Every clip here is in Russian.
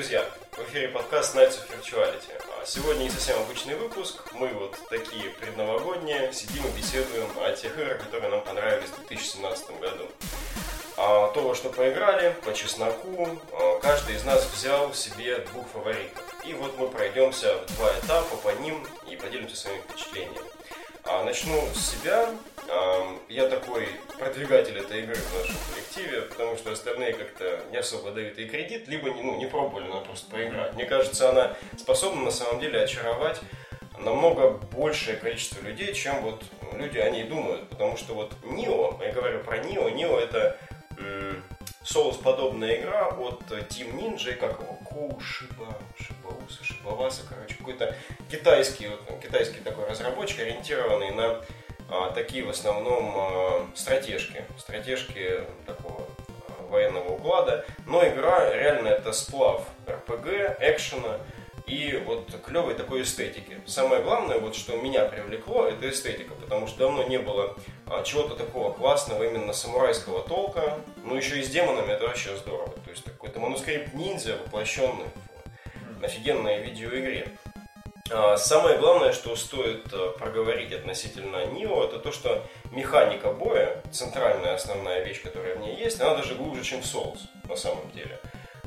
Друзья, в эфире подкаст Nights of Virtuality. А Сегодня не совсем обычный выпуск. Мы вот такие предновогодние сидим и беседуем о тех играх, которые нам понравились в 2017 году. А то, во что поиграли, по чесноку, а, каждый из нас взял себе двух фаворитов. И вот мы пройдемся в два этапа по ним и поделимся своими впечатлениями. А, Начну с себя. Я такой продвигатель этой игры в нашем коллективе, потому что остальные как-то не особо дают ей кредит, либо не- ну, не пробовали, надо просто поиграть. Мне кажется, она способна на самом деле очаровать намного большее количество людей, чем вот люди о ней думают. Потому что вот Нио, я говорю про Нио, Нио это м, соус-подобная игра от Team Ninja, как его, Коушиба, Шибауса, Шибаваса, короче, какой-то китайский, вот, китайский такой разработчик, ориентированный на такие в основном а, стратежки, стратежки такого а, военного уклада. Но игра реально это сплав РПГ, экшена и вот клевой такой эстетики. Самое главное, вот что меня привлекло, это эстетика, потому что давно не было а, чего-то такого классного именно самурайского толка. Ну еще и с демонами это вообще здорово. То есть какой-то манускрипт ниндзя, воплощенный в офигенной видеоигре. А, Самое главное, что стоит э, проговорить относительно Нио, это то, что механика боя, центральная основная вещь, которая в ней есть, она даже глубже, чем в Souls, на самом деле.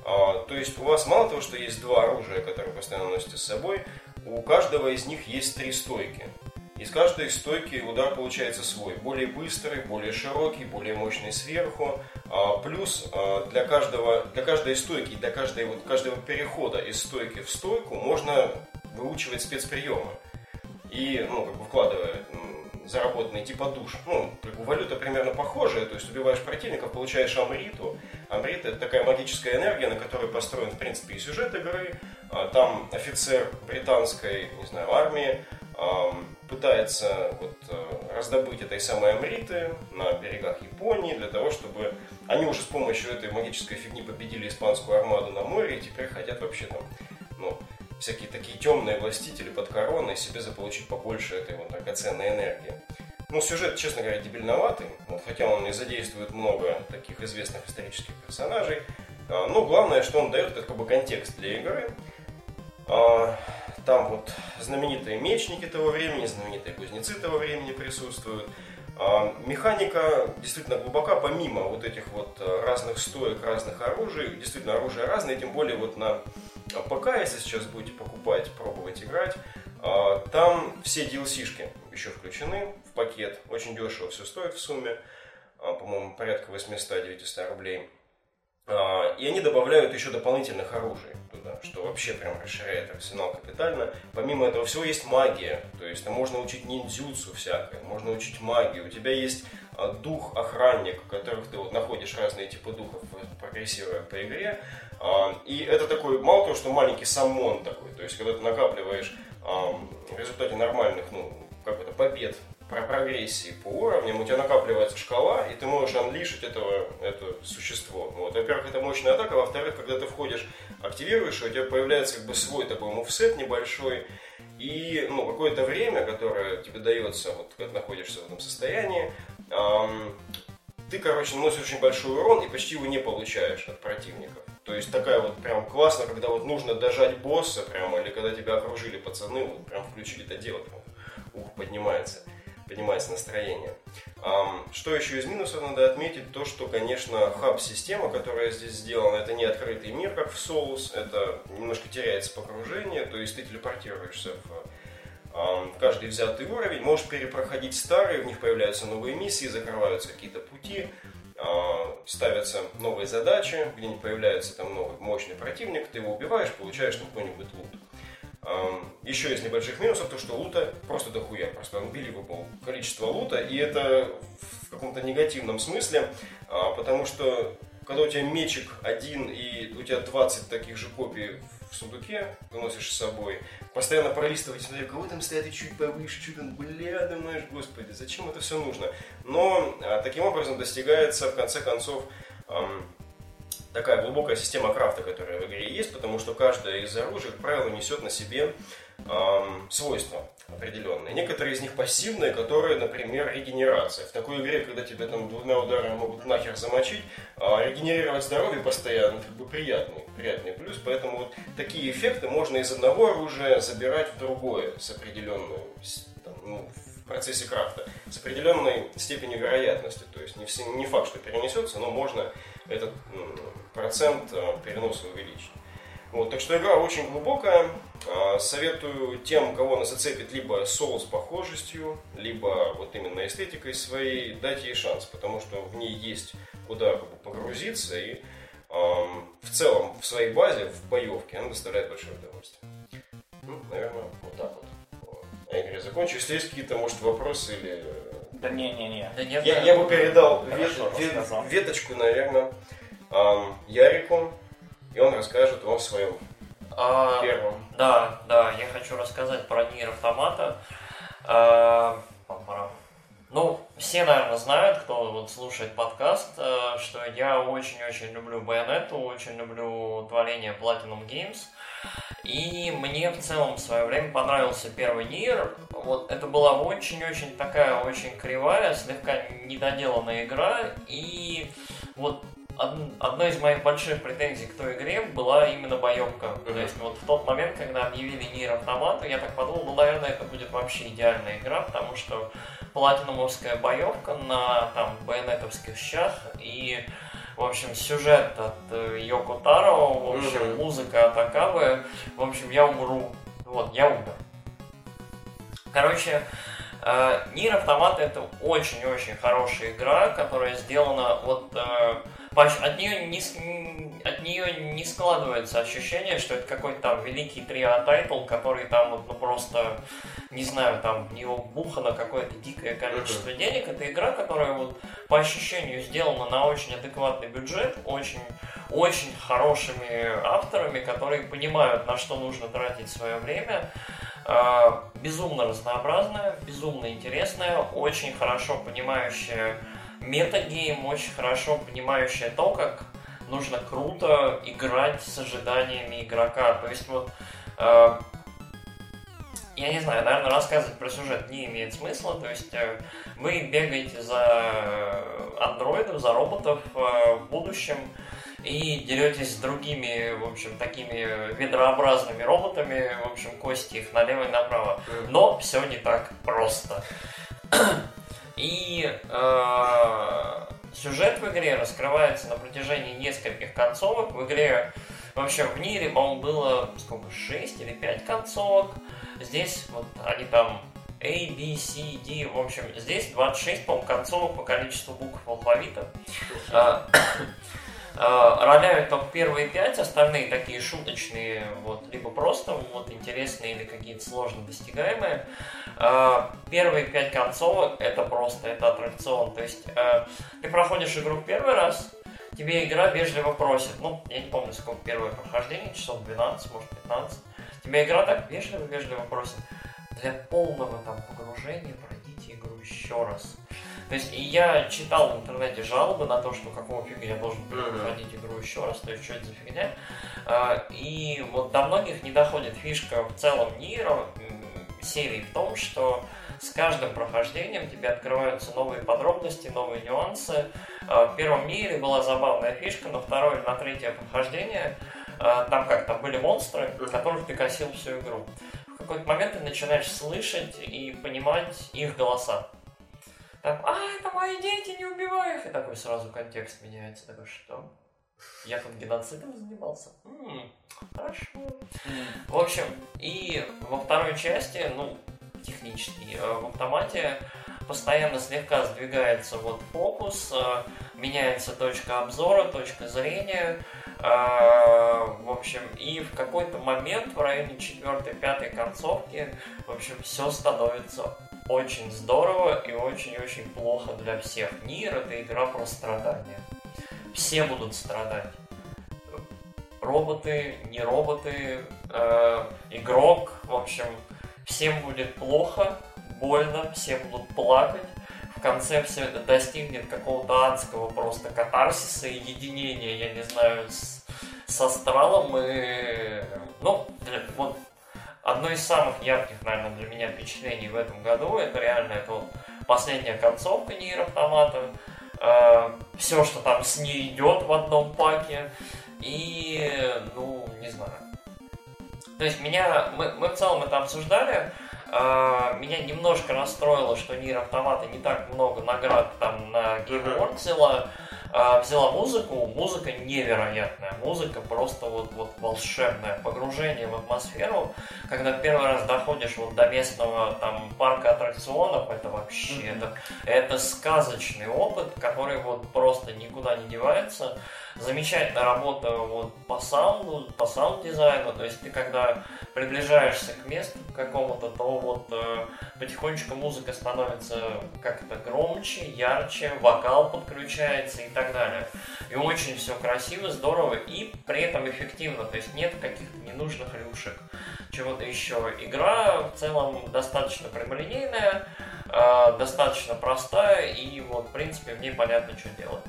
А, То есть у вас мало того, что есть два оружия, которые постоянно носите с собой, у каждого из них есть три стойки. Из каждой стойки удар получается свой. Более быстрый, более широкий, более мощный сверху. А, Плюс для, каждого, для каждой стойки, для каждой, вот, каждого перехода из стойки в стойку можно выучивать спецприемы. И, ну, как бы вкладывая м, заработанные типа душ. Ну, как бы валюта примерно похожая, то есть убиваешь противников, получаешь амриту. Амрита это такая магическая энергия, на которой построен, в принципе, и сюжет игры. А, Там офицер британской, не знаю, армии пытается вот, э, раздобыть этой самой амриты на берегах Японии для того, чтобы они уже с помощью этой магической фигни победили испанскую армаду на море и теперь хотят вообще там, ну, всякие такие темные властители под короной себе заполучить побольше этой вот драгоценной энергии. Ну, сюжет, честно говоря, дебильноватый, вот, хотя он не задействует много таких известных исторических персонажей. А, Но главное, что он дает, это как бы контекст для игры. А, Там вот знаменитые мечники того времени, знаменитые кузнецы того времени присутствуют. А, Механика действительно глубока, помимо вот этих вот а, разных стоек, разных оружий. Действительно, оружие разное, тем более вот на ПК, если сейчас будете покупать, пробовать играть, а, там все DLC-шки еще включены в пакет. Очень дешево все стоит в сумме. А, По-моему, порядка 800-900 рублей. А, И они добавляют еще дополнительных оружий туда, что вообще прям расширяет арсенал капитально. Помимо этого всего есть магия, то есть можно учить ниндзюцу всякое, можно учить магию. У тебя есть а, дух охранник, в которых ты вот находишь разные типы духов, прогрессируя по игре. А, И это такой, мало того, что маленький саммон такой, то есть когда ты накапливаешь в результате нормальных, ну, как это, побед про прогрессии по уровням, у тебя накапливается шкала, и ты можешь анлишить этого, это существо. Вот. Во-первых, это мощная атака, во-вторых, когда ты входишь, активируешь, у тебя появляется как бы свой такой мувсет небольшой, и ну, какое-то время, которое тебе дается, вот, когда находишься в этом состоянии, ам, ты, короче, наносишь очень большой урон и почти его не получаешь от противников. То есть такая вот прям классно, когда вот нужно дожать босса прямо, или когда тебя окружили пацаны, вот прям включили это дело, прям ух, поднимается, поднимается настроение. Что еще из минусов надо отметить, то, что, конечно, хаб-система, которая здесь сделана, это не открытый мир, как в Souls, это немножко теряется погружение, то есть ты телепортируешься в каждый взятый уровень, можешь перепроходить старые, в них появляются новые миссии, закрываются какие-то пути, а, ставятся новые задачи, где-нибудь появляется там новый мощный противник, ты его убиваешь, получаешь там какой-нибудь лут. Еще из небольших минусов то, что лута просто дохуя, просто unbelievable количество лута, и это в каком-то негативном смысле, а, потому что когда у тебя мечик один и у тебя 20 таких же копий в сундуке ты носишь с собой, постоянно пролистывать, смотреть, кого там стоят и чуть повыше, что там, бля, думаешь, господи, зачем это все нужно? Но а, таким образом достигается, в конце концов, ам, такая глубокая система крафта, которая в игре есть, потому что каждое из оружий, как правило, несет на себе ам, свойства определенные. Некоторые из них пассивные, которые, например, регенерация. В такой игре, когда тебя там двумя ударами могут нахер замочить, а регенерировать здоровье постоянно как бы приятный, приятный плюс. Поэтому вот такие эффекты можно из одного оружия забирать в другое с определенной, там, ну, в процессе крафта, с определенной степенью вероятности. То есть не, все, не факт, что перенесется, но можно этот процент э, переноса увеличить. Вот, так что игра очень глубокая. А, советую тем, кого она зацепит либо соул с похожестью, либо вот именно эстетикой своей, дать ей шанс, потому что в ней есть куда погрузиться и в целом в своей базе, в боевке, она доставляет большое удовольствие. Ну, наверное, вот так вот. А игре закончу. Если есть какие-то, может, вопросы или... Да не-не-не. Да я, я бы передал вет, вет, веточку, наверное, Ярику, и он расскажет о своем а, первом. Да, да, я хочу рассказать про Нир Автомата. А, ну, все, наверное, знают, кто вот слушает подкаст, э, что я очень-очень люблю Байонету, очень люблю творение Platinum Games. И мне в целом в свое время понравился первый Нир. Вот это была очень-очень такая, очень кривая, слегка недоделанная игра. И вот одной из моих больших претензий к той игре была именно боевка. Mm-hmm. То есть вот в тот момент, когда объявили Нир Автомат, я так подумал, ну, наверное, это будет вообще идеальная игра, потому что платинумовская боевка на там байонетовских щах и в общем, сюжет от э, Йоко Таро, в общем, mm-hmm. музыка от Окабе, в общем, я умру. Вот, я умер. Короче, э, NieR Automata это очень-очень хорошая игра, которая сделана вот э, от нее не, от нее не складывается ощущение, что это какой-то там великий triple-A title, который там вот, ну просто, не знаю, там в него вбухано какое-то дикое количество uh-huh. денег. Это игра, которая вот по ощущению сделана на очень адекватный бюджет, очень, очень хорошими авторами, которые понимают, на что нужно тратить свое время. А, безумно разнообразная, безумно интересная, очень хорошо понимающая метагейм, очень хорошо понимающая то, как нужно круто играть с ожиданиями игрока. То есть вот э, я не знаю, наверное, рассказывать про сюжет не имеет смысла. То есть э, вы бегаете за андроидов, за роботов э, в будущем и деретесь с другими, в общем, такими ведрообразными роботами, в общем, кости их налево и направо. Но все не так просто. И э, сюжет в игре раскрывается на протяжении нескольких концовок. В игре вообще в Нире, по-моему, было сколько, 6 или 5 концовок. Здесь вот они там A, B, C, D, в общем, здесь 26, по-моему, концовок по количеству букв алфавита. Э, роляют только первые пять, остальные такие шуточные, вот, либо просто вот интересные или какие-то сложно достигаемые. Э, первые пять концовок это просто, это аттракцион. То есть э, ты проходишь игру первый раз, тебе игра вежливо просит, ну, я не помню, сколько первое прохождение, часов 12, может 15. Тебя игра так вежливо-вежливо просит. Для полного там погружения пройдите игру еще раз. То есть, и я читал в интернете жалобы на то, что какого фига я должен проходить игру еще раз, то есть, что это за фигня. А, и вот до многих не доходит фишка в целом Нира серии в том, что с каждым прохождением тебе открываются новые подробности, новые нюансы. А, в первом мире была забавная фишка, на второе или на третье прохождение а, там как, там были монстры, которых ты косил всю игру. В какой-то момент ты начинаешь слышать и понимать их голоса. Там, а, это мои дети, не убивай их. И такой сразу контекст меняется. Такой, что? Я тут геноцидом занимался? М-м, хорошо. В общем, и во второй части, ну, технически, э, в автомате постоянно слегка сдвигается вот фокус, э, меняется точка обзора, точка зрения, э, в общем, и в какой-то момент в районе четвертой, пятой концовки, в общем, все становится очень здорово и очень-очень плохо для всех. Нир это игра про страдания. Все будут страдать. Роботы, не роботы, э, игрок, в общем, всем будет плохо, больно, все будут плакать. В конце все это достигнет какого-то адского просто катарсиса и единения, я не знаю, с, с астралом и... Ну, вот одно из самых ярких, наверное, для меня впечатлений в этом году, это реально это вот последняя концовка Нир Автомата, э, все, что там с ней идет в одном паке, и, ну, не знаю. То есть меня, мы, мы в целом это обсуждали, э, меня немножко расстроило, что Нир Автомата не так много наград там на Game Awards взяла, а, взяла музыку, музыка невероятная, музыка просто вот, вот волшебное погружение в атмосферу, когда первый раз доходишь вот до местного там парка аттракционов, это вообще, mm-hmm. это, это сказочный опыт, который вот просто никуда не девается, замечательная работа вот по саунду, по саунд-дизайну, то есть ты когда приближаешься к месту какому-то, то вот э, потихонечку музыка становится как-то громче, ярче, вокал подключается и так далее. И очень все красиво, здорово и при этом эффективно, то есть нет каких-то ненужных рюшек, чего-то еще. Игра в целом достаточно прямолинейная, э, достаточно простая и вот в принципе в ней понятно, что делать.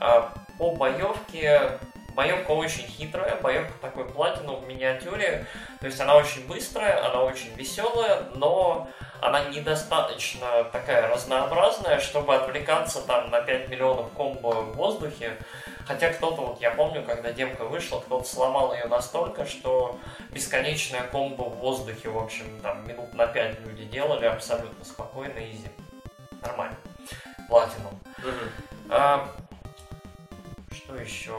Э, по боевке Боевка очень хитрая, боевка такой платину в миниатюре, то есть она очень быстрая, она очень веселая, но она недостаточно такая разнообразная, чтобы отвлекаться там на 5 миллионов комбо в воздухе. Хотя кто-то, вот я помню, когда демка вышла, кто-то сломал ее настолько, что бесконечная комбо в воздухе, в общем, там минут на 5 люди делали абсолютно спокойно, изи. Нормально. Платину. А, что еще?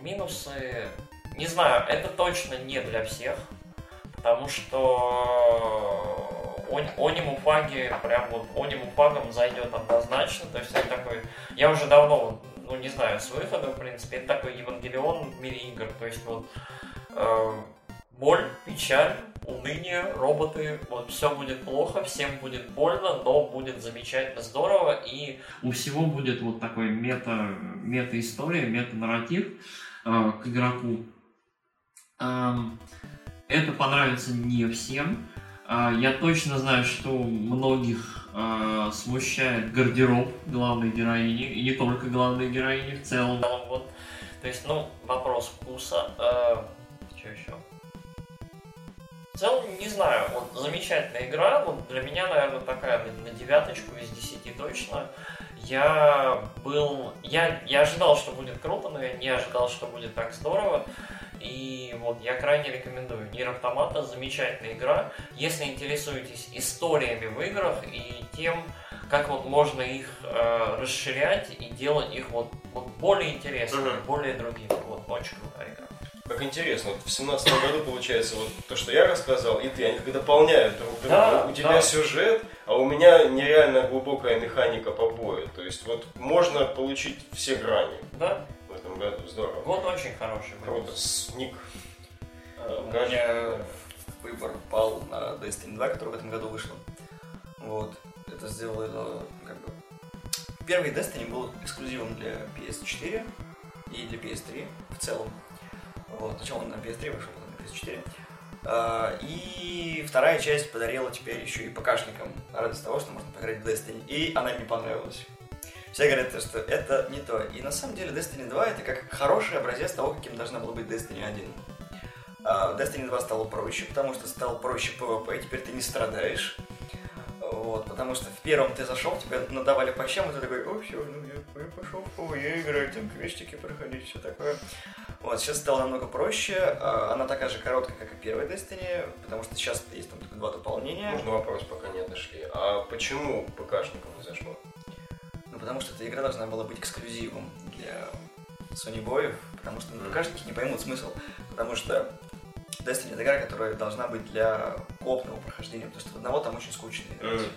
Минусы... Не знаю, это точно не для всех, потому что Ониму Фаги прям вот Ониму Фагом зайдет однозначно, то есть это такой... Я уже давно, ну не знаю, с выхода, в принципе, это такой Евангелион в мире игр, то есть вот э, боль, печаль, уныние, роботы, вот все будет плохо, всем будет больно, но будет замечательно, здорово, и у всего будет вот такой мета, мета-история, мета-нарратив, Э, к игроку. Эм, это понравится не всем. Э, я точно знаю, что многих э, смущает гардероб главной героини, и не только главной героини в целом. Вот, то есть, ну, вопрос вкуса. Что еще? В целом, не знаю, вот замечательная игра, вот для меня, наверное, такая на девяточку из десяти точно я был... Я, я ожидал, что будет круто, но я не ожидал, что будет так здорово. И вот я крайне рекомендую. Нир Автомата замечательная игра. Если интересуетесь историями в играх и тем, как вот можно их э, расширять и делать их вот, вот более интересными, uh-huh. более другими. Вот очень крутая игра. Как интересно, вот в семнадцатом году получается вот то, что я рассказал, и ты, они как дополняют друг друга. Да, у тебя да. сюжет, а у меня нереально глубокая механика по бою. То есть вот можно получить все грани. Да. В этом году здорово. Вот очень хороший Круто. Ник. А, у меня выбор пал на Destiny 2, который в этом году вышел. Вот. Это сделало как бы... Первый Destiny был эксклюзивом для PS4 и для PS3 в целом. Вот. Сначала он на PS3 вышел, потом на PS4. А, и вторая часть подарила теперь еще и ПКшникам радость того, что можно поиграть в Destiny. И она мне понравилась. Все говорят, что это не то. И на самом деле Destiny 2 это как хороший образец того, каким должна была быть Destiny 1. А, Destiny 2 стало проще, потому что стал проще PvP, теперь ты не страдаешь. Вот, потому что в первом ты зашел, тебе надавали по щам, и ты такой, о, все, ну я, я пошел в PvE играть, там квестики проходить, все такое. Вот, сейчас стало намного проще. А, она такая же короткая, как и первая Destiny, потому что сейчас есть там только два дополнения. Можно вопрос, пока не отошли. А почему ПКшникам не зашло? Ну, потому что эта игра должна была быть эксклюзивом для Sony боев, потому что ну, ПКшники не поймут смысл. Потому что Destiny это игра, которая должна быть для копного прохождения, потому что одного там очень скучно играть. Mm.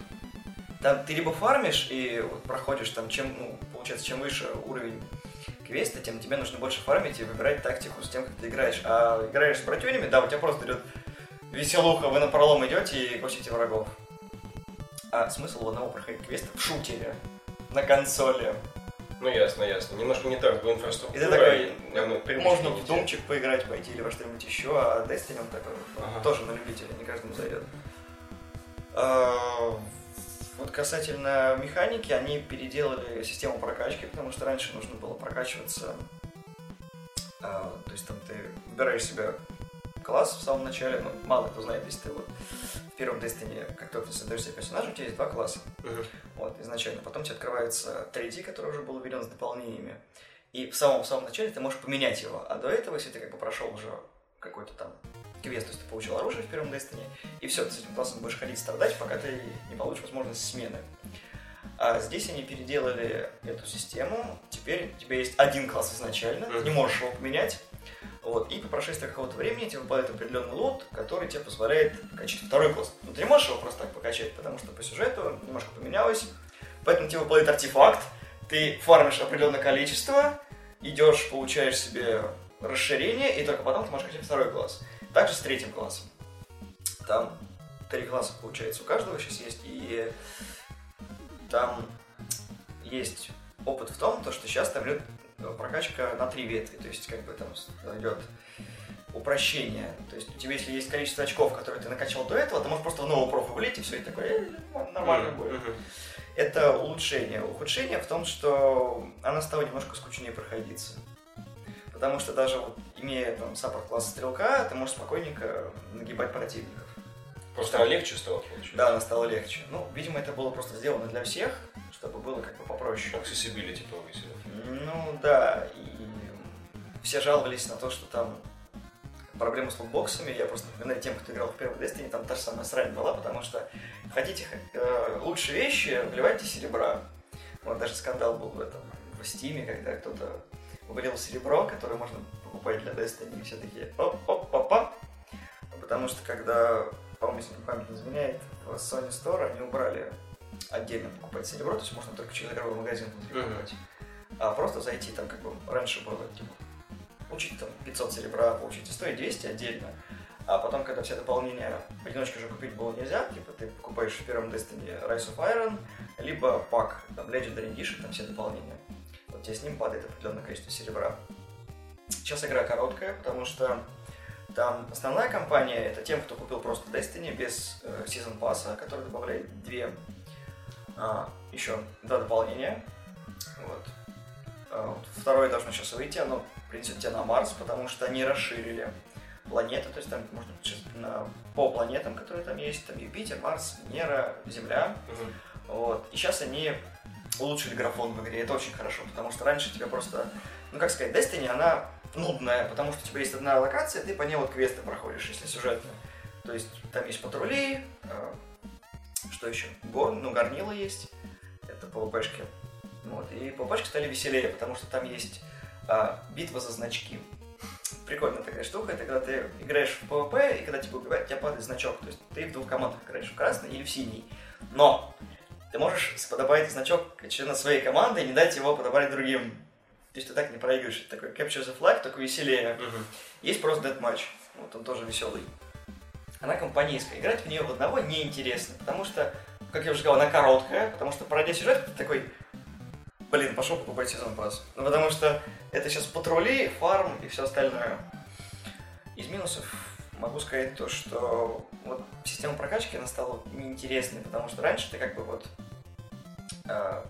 Там ты либо фармишь и вот проходишь там, чем, ну, получается, чем выше уровень квеста, тем тебе нужно больше фармить и выбирать тактику с тем, как ты играешь. А играешь с противниками, да, у тебя просто идет веселуха, вы на пролом идете и косите врагов. А смысл у одного проходить квеста в шутере на консоли. Ну ясно, ясно. Немножко не так по инфраструктуре. Это такой, наверное, можно в Думчик поиграть, пойти или во что-нибудь еще, а Destiny он такой ага. тоже на любителя, не каждому зайдет. А, вот касательно механики, они переделали систему прокачки, потому что раньше нужно было прокачиваться. А, то есть там ты выбираешь себе класс в самом начале, ну, мало кто знает, если ты вот в первом Destiny, как только ты создаешь себе персонажа, у тебя есть два класса. Uh-huh. Вот, изначально. Потом тебе открывается третий, который уже был введен с дополнениями. И в самом, самом начале ты можешь поменять его. А до этого, если ты как бы прошел уже какой-то там квест, то есть ты получил оружие в первом Destiny, и все, ты с этим классом будешь ходить страдать, пока ты не получишь возможность смены. А здесь они переделали эту систему. Теперь у тебя есть один класс изначально, mm-hmm. не можешь его поменять. Вот, и по прошествии какого-то времени тебе выпадает определенный лот, который тебе позволяет качать второй класс. Но ты не можешь его просто так покачать, потому что по сюжету немножко поменялось. Поэтому тебе выпадает артефакт, ты фармишь определенное количество, идешь, получаешь себе расширение, и только потом ты можешь качать второй класс. Также с третьим классом. Там три класса, получается, у каждого сейчас есть, и там есть опыт в том, то, что сейчас там идет прокачка на три ветви, то есть как бы там идет упрощение. То есть у тебя, если есть количество очков, которые ты накачал до этого, ты можешь просто в новую профу влить, и все, и такое э, нормально будет. Mm-hmm. Это улучшение. Ухудшение в том, что она стала немножко скучнее проходиться. Потому что даже вот, имея там саппорт класса стрелка, ты можешь спокойненько нагибать противников. Просто она легче стала, получается? Да, она стала легче. Ну, видимо, это было просто сделано для всех, чтобы было как бы попроще. Accessibility повысили. Ну, да, и все жаловались на то, что там проблемы с лутбоксами. Я просто напоминаю тем, кто играл в первый Destiny, там та же самая срань была, потому что хотите э, лучшие вещи, вливайте серебра. Вот даже скандал был в этом, в Стиме, когда кто-то вылил серебро, которое можно покупать для Destiny, и все такие оп-оп-папа. Потому что когда по-моему, если память не изменяет, в Sony Store они убрали отдельно покупать серебро, то есть можно только через игровой магазин внутри покупать. А просто зайти там как бы раньше было, типа, получить там 500 серебра, получить 100 и 200 отдельно. А потом, когда все дополнения в одиночку уже купить было нельзя, типа ты покупаешь в первом Destiny Rise of Iron, либо пак, там Legendary Edition, там все дополнения. Вот тебе с ним падает определенное количество серебра. Сейчас игра короткая, потому что там основная компания это тем, кто купил просто Destiny без э, Season Pass, который добавляет две а, еще два дополнения. Вот. А, второе должно сейчас выйти, оно принесет тебя на Марс, потому что они расширили планеты, то есть там можно на, по планетам, которые там есть, там Юпитер, Марс, Венера, Земля. Угу. Вот. И сейчас они улучшили графон в игре, это очень хорошо, потому что раньше тебя просто, ну как сказать, Destiny, она нудная, потому что у тебя есть одна локация, ты по ней вот квесты проходишь, если сюжетно. То есть там есть патрули, э, что еще? Гор, ну, горнила есть, это PvP шки. Вот. И PvP шки стали веселее, потому что там есть а, битва за значки. Прикольная такая штука, это когда ты играешь в PvP, и когда тебя убивают, у тебя падает значок. То есть ты в двух командах играешь, в красный или в синий. Но ты можешь подобрать значок члена своей команды и не дать его подобрать другим то есть ты так не проигрываешь. Это такой Capture the Flag, только веселее. Uh-huh. Есть просто Deathmatch. Вот он тоже веселый. Она компанейская. Играть в нее в одного неинтересно, потому что, как я уже сказал, она короткая, потому что пройдя сюжет, ты такой, блин, пошел покупать сезон пас. Ну, потому что это сейчас патрули, фарм и все остальное. Из минусов могу сказать то, что вот система прокачки, она стала неинтересной, потому что раньше ты как бы вот... Э,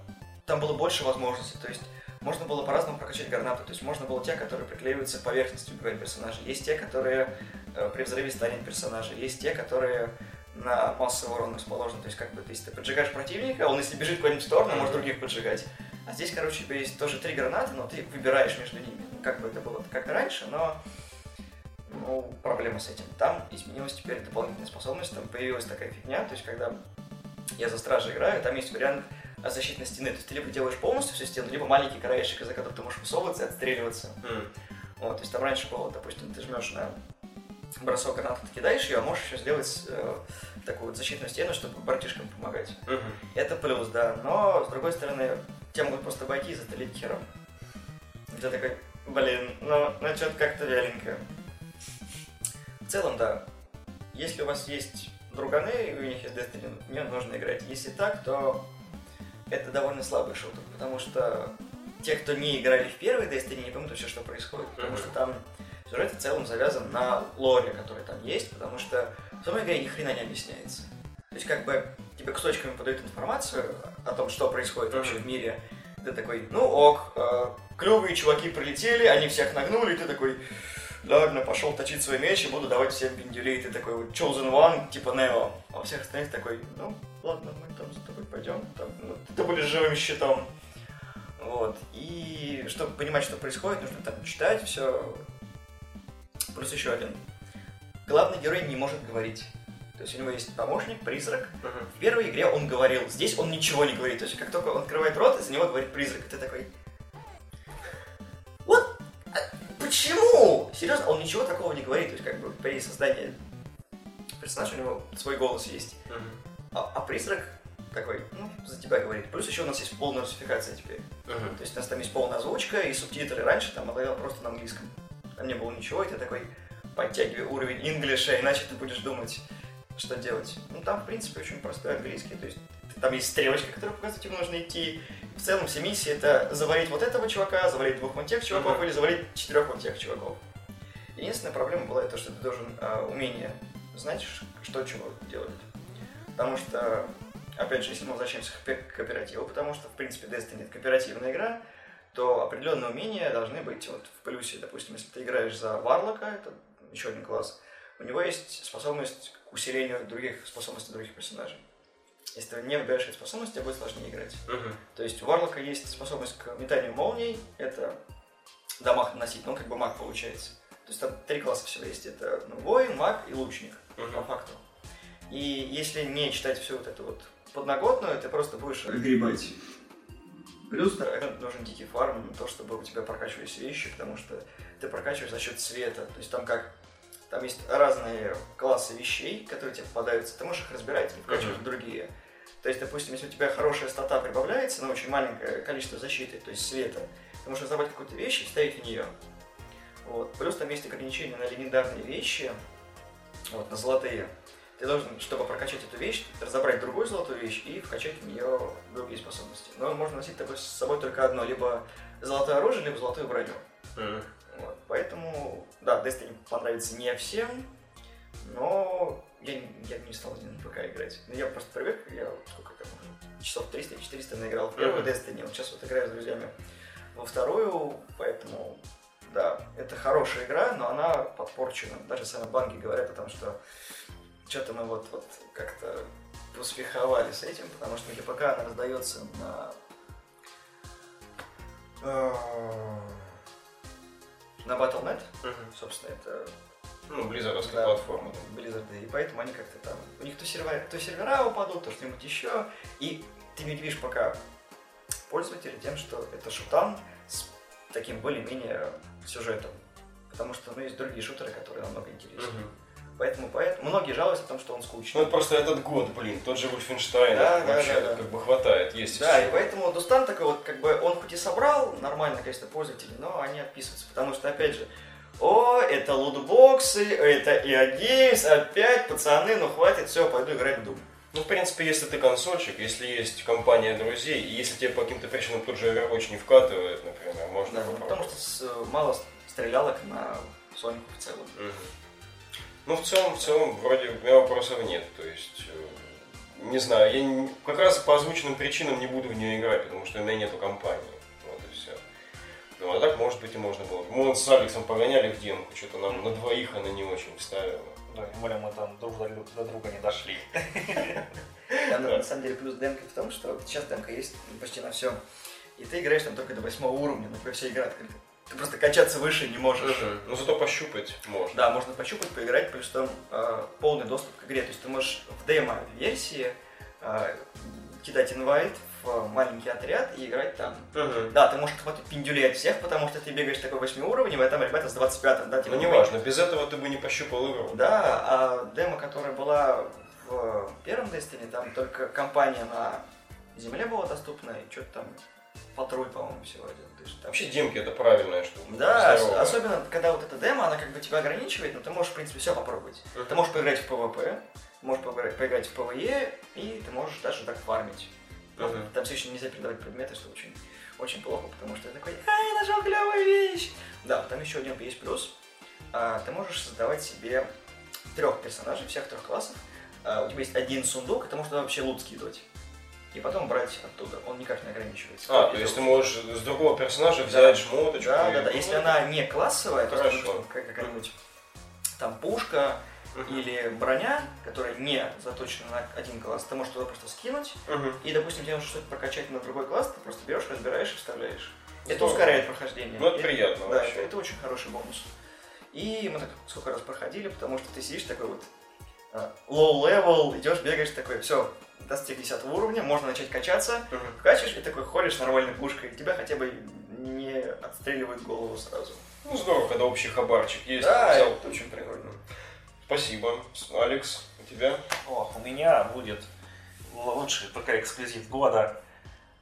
там было больше возможностей, то есть можно было по-разному прокачать гранаты. То есть можно было те, которые приклеиваются к поверхности убивать персонажей. Есть те, которые э, при взрыве станет персонажа. Есть те, которые на массовый урон расположены. То есть как бы если ты поджигаешь противника, он если бежит в сторону, может других поджигать. А здесь, короче, у тебя есть тоже три гранаты, но ты выбираешь между ними. Ну, как бы это было как и раньше, но ну, проблема с этим. Там изменилась теперь дополнительная способность, там появилась такая фигня, то есть когда я за стражей играю, там есть вариант защитной стены. То есть ты либо делаешь полностью всю стену, либо маленький краешек, из-за которого ты можешь высовываться и отстреливаться. Mm. Вот, то есть там раньше было, допустим, ты жмешь на бросок гранаты, ты кидаешь ее, а можешь еще сделать э, такую вот защитную стену, чтобы братишкам помогать. Mm-hmm. Это плюс, да. Но, с другой стороны, тебя могут просто обойти и застрелить хером. И ты такой, блин, ну, ну что-то как-то вяленько. В целом, да. Если у вас есть друганы, и у них есть Destiny, в нее нужно играть. Если так, то это довольно слабый шутер, потому что те, кто не играли в первый Destiny, не поймут вообще, что происходит, потому что там сюжет в целом завязан на лоре, который там есть, потому что в самой игре ни хрена не объясняется. То есть как бы тебе кусочками подают информацию о том, что происходит вообще в мире. Ты такой, ну ок, э, клевые чуваки прилетели, они всех нагнули, и ты такой, ладно, пошел точить свой меч и буду давать всем пиндюлей. Ты такой вот chosen one, типа Нео. А у всех остальных такой, ну, ладно, мы там за тобой пойдем. Там, ну, ты будешь живым щитом. Вот. И чтобы понимать, что происходит, нужно там читать все. Плюс еще один. Главный герой не может говорить. То есть у него есть помощник, призрак. Uh-huh. В первой игре он говорил, здесь он ничего не говорит. То есть как только он открывает рот, из него говорит призрак. И ты такой... Вот а почему? Серьезно, он ничего такого не говорит. То есть как бы при создании персонажа у него свой голос есть. Uh-huh. А, а призрак такой, ну, за тебя говорит. Плюс еще у нас есть полная русификация теперь. Uh-huh. То есть у нас там есть полная озвучка и субтитры. Раньше там было просто на английском. Там не было ничего, и ты такой подтягивай уровень инглиша, иначе ты будешь думать, что делать. Ну, там, в принципе, очень простой английский. То есть там есть стрелочка, которая показывает, тебе нужно идти. В целом все миссии это завалить вот этого чувака, завалить двух вон тех чуваков uh-huh. или завалить четырех вон тех чуваков. Единственная проблема была то, что ты должен а, умение знать, что чего делать. Потому что, опять же, если мы возвращаемся к кооперативу, потому что, в принципе, Destiny это кооперативная игра, то определенные умения должны быть вот в плюсе. Допустим, если ты играешь за Варлока, это еще один класс, у него есть способность к усилению других способностей других персонажей. Если ты не выбираешь эти способности, тебе будет сложнее играть. Uh-huh. То есть у Варлока есть способность к метанию молний, это дамаг наносить, но он как бы маг получается. То есть там три класса всего есть. Это ну, воин, маг и лучник, uh-huh. по факту. И если не читать всю вот эту вот подноготную, ты просто будешь гребать. Плюс нужен дикий фарм, то, чтобы у тебя прокачивались вещи, потому что ты прокачиваешь за счет цвета. То есть там как там есть разные классы вещей, которые тебе попадаются. Ты можешь их разбирать и вкачивать uh-huh. другие. То есть, допустим, если у тебя хорошая стата прибавляется, но очень маленькое количество защиты, то есть света, ты можешь разобрать какую-то вещь и вставить в нее. Вот. Плюс там есть ограничения на легендарные вещи, вот, на золотые. Ты должен, чтобы прокачать эту вещь, разобрать другую золотую вещь и вкачать в нее другие способности. Но можно носить с собой только одно, либо золотое оружие, либо золотую броню. Mm-hmm. Вот. Поэтому, да, Destiny понравится не всем, но я, я не стал на ПК играть. Ну, я просто привык, я сколько там, часов 300-400 наиграл в первую mm-hmm. Destiny, вот сейчас вот играю с друзьями во вторую, поэтому, да, это хорошая игра, но она подпорчена. Даже сами банки говорят о том, что что-то мы вот, вот как-то успеховали с этим, потому что ГПК она раздается на э, на Battle.net, угу. собственно, это ну, близзардовская да, платформа. Blizzard, и поэтому они как-то там... У них то сервера, то сервера упадут, то что-нибудь еще. И ты не видишь пока пользователя тем, что это шутан с таким более-менее сюжетом. Потому что ну, есть другие шутеры, которые намного интереснее. Угу. Поэтому, поэтому многие жалуются о том, что он скучный. Ну, это просто этот год, блин, тот же Wolfenstein да, вообще да, да, как бы хватает, есть Да, и поэтому Дустан такой вот, как бы, он хоть и собрал нормальное количество пользователей, но они отписываются, потому что, опять же, о, это лутбоксы, это EA Games, опять, пацаны, ну хватит, все, пойду играть в Doom. Ну, в принципе, если ты консольщик, если есть компания друзей, и если тебе по каким-то причинам тот же Overwatch не вкатывает, например, можно да, ну, потому что мало стрелялок на Sonic в целом. Угу. Ну, в целом, в целом, вроде у меня вопросов нет. То есть, э, не знаю, я не, как раз по озвученным причинам не буду в нее играть, потому что у меня нету компании. Вот и все. Ну, а так, может быть, и можно было. Мы с Алексом погоняли в демку, что-то нам на двоих она не очень вставила. Да, тем более мы там друг до друга не дошли. На самом деле, плюс демка в том, что сейчас демка есть почти на все. И ты играешь там только до восьмого уровня, например, вся игра открыта. Ты просто качаться выше не можешь. Угу. Ну зато пощупать можно. Да, можно пощупать, поиграть, плюс там э, полный доступ к игре. То есть ты можешь в демо-версии э, кидать инвайт в маленький отряд и играть там. Угу. Да, ты можешь пиндюлей от всех, потому что ты бегаешь такой 8 уровнем, а там ребята с 25 да, типа, Ну неважно, без этого ты бы не пощупал игру. Да, а демо, которая была в первом Destiny, там только компания на земле была доступна, и что-то там патруль, по-моему, всего один. Вообще демки это правильная штука. Да, здоровая. особенно когда вот эта демо, она как бы тебя ограничивает, но ты можешь, в принципе, все попробовать. Uh-huh. Ты можешь поиграть в PvP, можешь поиграть, поиграть в PvE, и ты можешь даже так фармить. Uh-huh. Там все еще нельзя передавать предметы, что очень, очень плохо, потому что ты такой, а, я нашел клевую вещь. Да, там еще один есть плюс. А, ты можешь создавать себе трех персонажей, всех трех классов. А, у тебя есть один сундук, и ты можешь туда вообще лут скидывать. И потом брать оттуда. Он никак не ограничивается. А, то есть ты можешь с другого персонажа взять да. шмоточку. Да, да, да. Если она не классовая, то есть какая-нибудь там пушка, uh-huh. или броня, которая не заточена на один класс, ты можешь туда просто скинуть, uh-huh. и, допустим, тебе нужно что-то прокачать на другой класс, ты просто берешь, разбираешь и вставляешь. Здорово. Это ускоряет прохождение. Ну, это приятно Да, это, это очень хороший бонус. И мы так сколько раз проходили, потому что ты сидишь такой вот а, low level, идешь, бегаешь такой, все, достиг 10 уровня, можно начать качаться, uh-huh. качаешь и такой ходишь нормальной пушкой, тебя хотя бы не отстреливают голову сразу. Ну здорово, когда общий хабарчик есть. Да, это очень прикольно. Спасибо. Алекс, у тебя? Ох, у меня будет лучший ПК-эксклюзив года.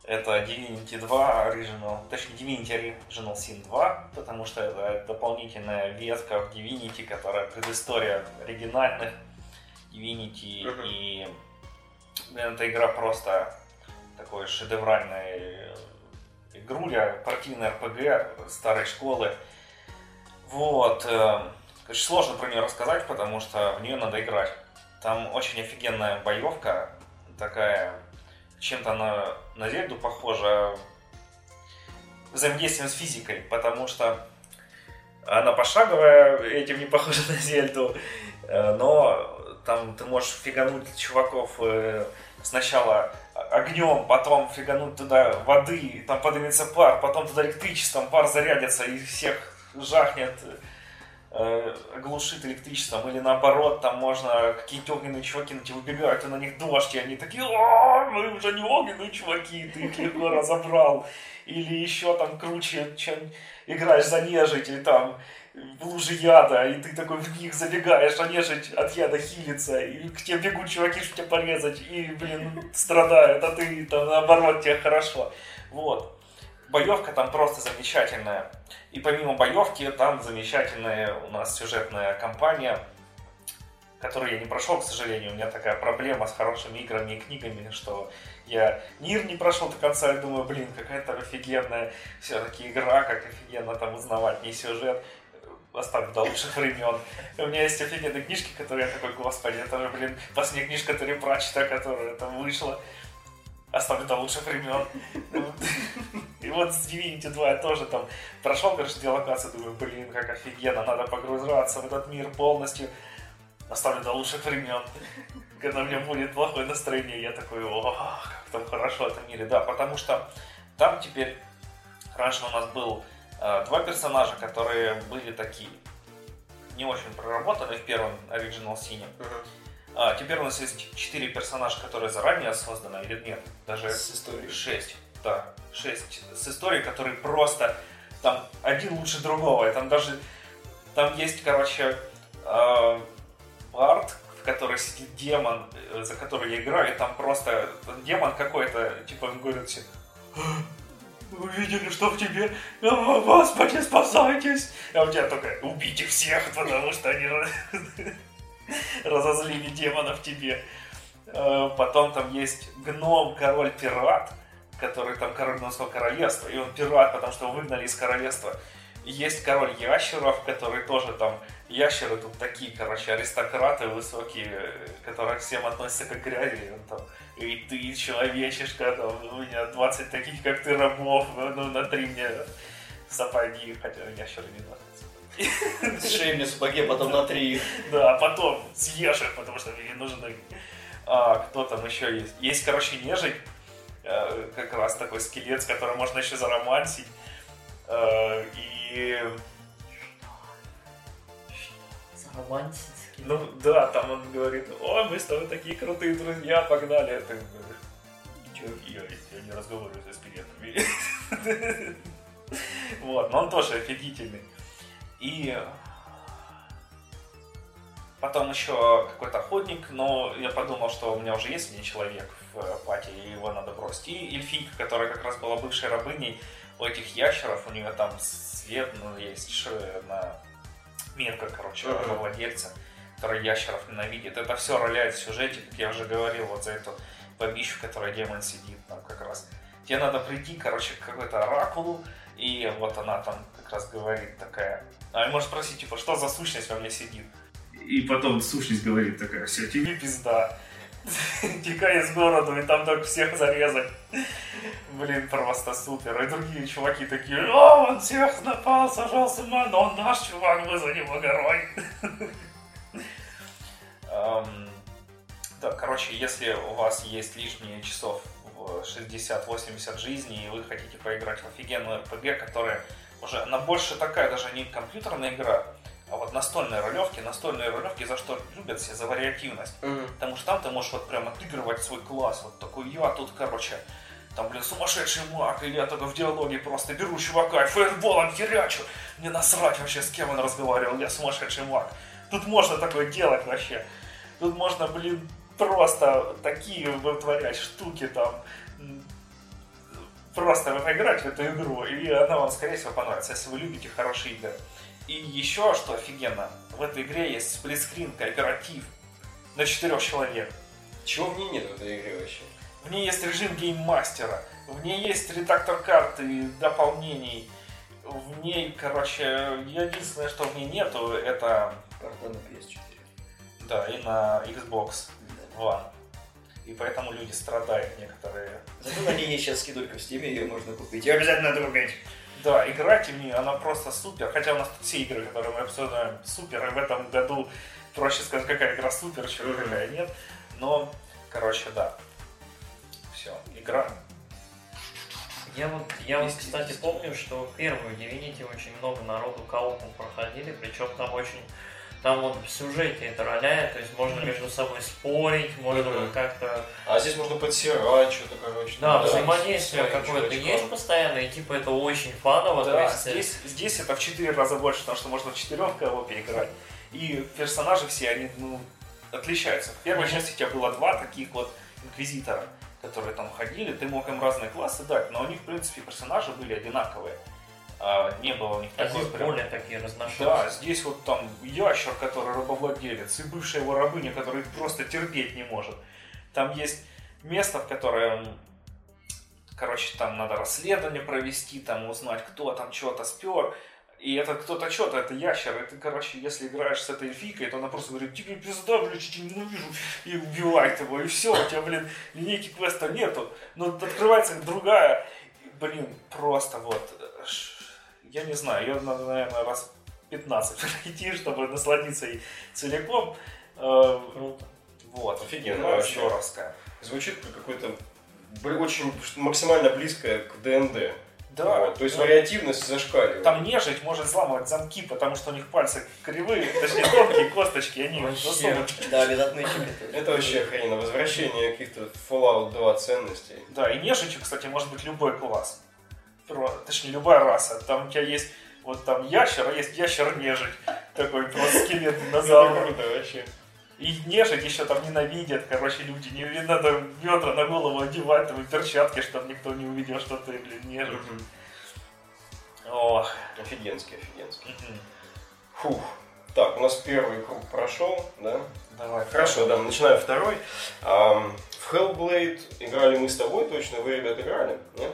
Это Divinity 2 Original, точнее Divinity Original Sin 2, потому что это дополнительная ветка в Divinity, которая предыстория оригинальных Divinity. Uh-huh. И эта игра просто такой шедевральная игруля, партийная РПГ старой школы. Вот. Эм, Конечно, сложно про нее рассказать, потому что в нее надо играть. Там очень офигенная боевка, такая, чем-то она на Зельду похожа, взаимодействием с физикой, потому что она пошаговая, этим не похожа на Зельду, э, но там ты можешь фигануть чуваков э, сначала огнем, потом фигануть туда воды, там поднимется пар, потом туда электричеством, пар зарядится и всех жахнет э, оглушит электричеством, или наоборот, там можно какие-то огненные чуваки на тебя выбегают, и на них дождь, и они такие, о, мы уже не огненные чуваки, ты их легко разобрал. Или еще там круче, чем играешь за нежить, или там в луже яда, и ты такой в них забегаешь, а нежить от яда хилится, и к тебе бегут чуваки, чтобы тебя порезать, и, блин, страдают, а ты там наоборот, тебе хорошо. Вот боевка там просто замечательная. И помимо боевки, там замечательная у нас сюжетная кампания, которую я не прошел, к сожалению. У меня такая проблема с хорошими играми и книгами, что я Нир не прошел до конца, я думаю, блин, какая-то офигенная все-таки игра, как офигенно там узнавать не сюжет оставлю до лучших времен. У меня есть офигенные книжки, которые я такой, господи, это же, блин, последняя книжка Терри Пратчета, которая там вышла оставлю до лучших времен. И вот с Divinity 2 я тоже там прошел, короче, две локации, думаю, блин, как офигенно, надо погружаться в этот мир полностью. Оставлю до лучших времен. Когда у меня будет плохое настроение, я такой, о, как там хорошо в этом мире. Да, потому что там теперь, раньше у нас был два персонажа, которые были такие, не очень проработаны в первом Original Sin. Uh-huh. Теперь у нас есть четыре персонажа, которые заранее созданы, или нет? Даже с историей. Шесть. Да, шесть с историей, которые просто там один лучше другого. И там даже там есть, короче, э, Барт, в которой сидит демон, э, за который я играю, и там просто демон какой-то, типа, он говорит все, вы видели, что в тебе? О, Господи, спасайтесь! А у тебя только убейте всех, потому что они разозлили демонов тебе. Э, потом там есть гном, король, пират, который там король гномского королевства, и он пират, потому что его выгнали из королевства. Есть король ящеров, который тоже там, ящеры тут такие, короче, аристократы высокие, которые всем относятся как к грязи. Он там, и ты, человечишка, там, у меня 20 таких, как ты, рабов, ну, на три мне сапоги, хотя ящеры не носят. Сшей мне сапоги, а потом на три. Да, а потом съешь их, потому что мне не нужны. А, кто там еще есть? Есть, короче, нежить. Э, как раз такой скелет, с которым можно еще заромансить. Э, и... Заромансить? Ну да, там он говорит, о, мы с тобой такие крутые друзья, погнали. Это Че, я, я не разговариваю со скелетами. Вот, но он тоже офигительный. И потом еще какой-то охотник, но я подумал, что у меня уже есть один человек в пати, и его надо бросить. И эльфийка, которая как раз была бывшей рабыней у этих ящеров, у нее там свет ну, есть на метка, короче, uh-huh. владельца, который ящеров ненавидит. Это все роляет в сюжете, как я уже говорил, вот за эту бабищу, которая демон сидит там как раз. Тебе надо прийти, короче, к какой-то оракулу, и вот она там как раз говорит такая, а может спросить, типа, что за сущность во мне сидит? И потом сущность говорит такая, все, тебе пизда. текай из города, и там только всех зарезать. Блин, просто супер. И другие чуваки такие, о, он всех напал, сажал с ума, но он наш чувак, мы за него горой. Да, короче, если у вас есть лишние часов в 60-80 жизней, и вы хотите поиграть в офигенную RPG, которая уже, она больше такая, даже не компьютерная игра, а вот настольные ролевки, настольные ролевки за что любят все, за вариативность. Mm-hmm. Потому что там ты можешь вот прям отыгрывать свой класс. Вот такой я тут, короче, там, блин, сумасшедший маг, или я только в диалоге просто беру чувака и фейерболом херячу. Мне насрать вообще, с кем он разговаривал, я сумасшедший маг. Тут можно такое делать вообще. Тут можно, блин, просто такие вытворять штуки там. Просто играть в эту игру, и она вам, скорее всего, понравится, если вы любите хорошие игры. И еще что офигенно, в этой игре есть сплитскрин, кооператив на четырех человек. Чего в ней нет в этой игре вообще? В ней есть режим гейммастера, в ней есть редактор карты, дополнений. В ней, короче, единственное, что в ней нету, это... Карта на PS4. Да, и на Xbox One. И поэтому люди страдают некоторые. Зато на ней есть сейчас скидулька в Steam, ее можно купить. И обязательно надо купить. Да, играть в нее, она просто супер. Хотя у нас тут все игры, которые мы обсуждаем, супер. И в этом году проще сказать, какая игра супер, чем mm-hmm. какая нет. Но, короче, да. Все, игра. Я вот, я вот, кстати, помню, что первую Divinity очень много народу каупом проходили, причем там очень там вот в сюжете это роляет, то есть можно между собой спорить, можно mm-hmm. как-то... А здесь можно подсирать что-то, короче. Да, да взаимодействие какое-то есть постоянно, и типа это очень фаново. Да, есть... здесь, здесь это в 4 раза больше, потому что можно в четырех коопе играть. И персонажи все, они ну, отличаются. В первой mm-hmm. части у тебя было два таких вот инквизитора, которые там ходили, ты мог им разные классы дать, но у них, в принципе, персонажи были одинаковые а, не было у них а такой здесь прям... более такие разношерстные. Да, здесь вот там ящер, который рабовладелец, и бывшая его рабыня, которая просто терпеть не может. Там есть место, в которое, короче, там надо расследование провести, там узнать, кто там чего-то спер. И это кто-то что-то, это ящер. И ты, короче, если играешь с этой эльфийкой, то она просто говорит, тебе пизда, блядь, я тебя ненавижу. И убивает его, и все, у тебя, блин, линейки квеста нету. Но открывается другая. Блин, просто вот я не знаю, ее надо, наверное, раз 15 пройти, чтобы насладиться и целиком. Э, Круто. Вот. Офигенно вообще. Здоровская. Звучит как какой-то очень максимально близкое к ДНД. Да. Вот, то есть да. вариативность зашкаливает. Там нежить может взламывать замки, потому что у них пальцы кривые, точнее тонкие косточки, они засовывают. Да, отмычек. Это вообще охрененно. Возвращение каких-то Fallout 2 ценностей. Да, и нежитью, кстати, может быть любой класс точнее, любая раса. Там у тебя есть вот там ящер, а есть ящер-нежить. Такой просто скелет динозавра. Круто вообще. И нежить еще там ненавидят, короче, люди. Не, не надо ведра на голову одевать, там и перчатки, чтобы никто не увидел, что ты, блин, нежить. Ох. Офигенский, офигенский. Фух. Так, у нас первый круг прошел, да? Давай. Хорошо, да, начинаем второй. в Hellblade играли мы с тобой точно, вы, ребята, играли, нет?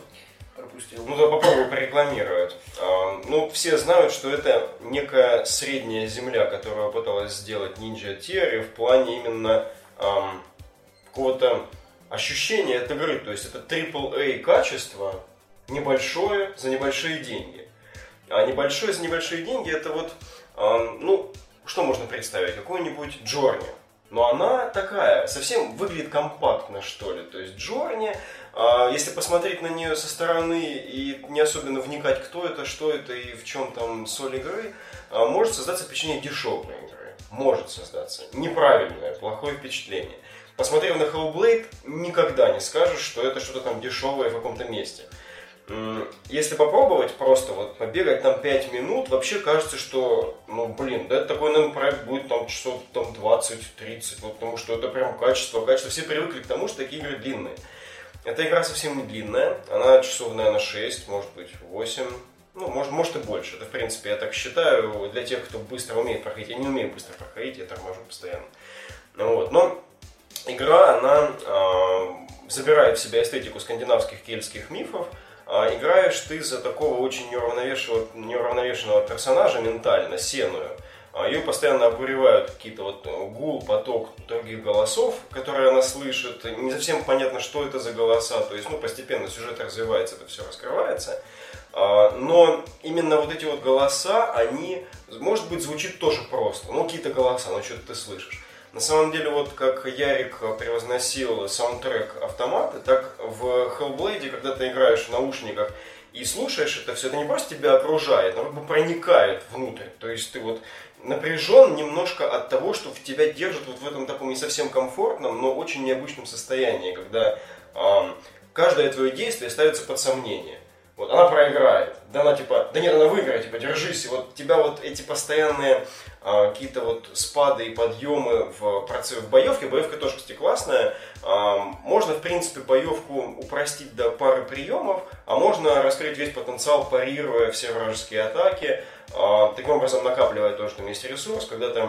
Пропустил. Ну, да, попробую порекламировать. А, ну, все знают, что это некая средняя земля, которую пыталась сделать Ninja Theory в плане именно эм, какого-то ощущения от игры. То есть это AAA качество, небольшое за небольшие деньги. А небольшое за небольшие деньги это вот, эм, ну, что можно представить? Какой-нибудь Джорни. Но она такая, совсем выглядит компактно, что ли. То есть Джорни, если посмотреть на нее со стороны и не особенно вникать, кто это, что это и в чем там соль игры, а, может создаться впечатление дешевой игры. Может создаться. Неправильное, плохое впечатление. Посмотрев на Hellblade, никогда не скажешь, что это что-то там дешевое в каком-то месте. Если попробовать просто вот побегать там 5 минут, вообще кажется, что, ну, блин, да, такой, наверное, проект будет там часов там 20-30, ну, потому что это прям качество, качество. Все привыкли к тому, что такие игры длинные. Эта игра совсем не длинная, она часов, наверное, 6, может быть, 8, ну, может, может и больше. Это, в принципе, я так считаю, для тех, кто быстро умеет проходить. Я не умею быстро проходить, я торможу постоянно. Ну, вот. Но игра, она э, забирает в себя эстетику скандинавских кельтских мифов, а играешь ты за такого очень неуравновешенного, неуравновешенного персонажа ментально, Сеную. А, ее постоянно обуревают какие-то вот э, гул, поток других голосов, которые она слышит. Не совсем понятно, что это за голоса. То есть, ну, постепенно сюжет развивается, это все раскрывается. А, но именно вот эти вот голоса, они, может быть, звучит тоже просто. Ну, какие-то голоса, но что-то ты слышишь. На самом деле, вот как Ярик превозносил саундтрек автомата, так в Hellblade, когда ты играешь в наушниках и слушаешь это все, это не просто тебя окружает, но как бы проникает внутрь. То есть ты вот напряжен немножко от того, что в тебя держат вот в этом таком не совсем комфортном, но очень необычном состоянии, когда э, каждое твое действие ставится под сомнение. Вот, она проиграет. Да она типа, да нет, она выиграет, типа, держись. И вот тебя вот эти постоянные а, какие-то вот спады и подъемы в, в боевке. Боевка тоже, кстати, классная. А, можно, в принципе, боевку упростить до пары приемов, а можно раскрыть весь потенциал, парируя все вражеские атаки. А, таким образом, накапливая то, что там есть ресурс, когда ты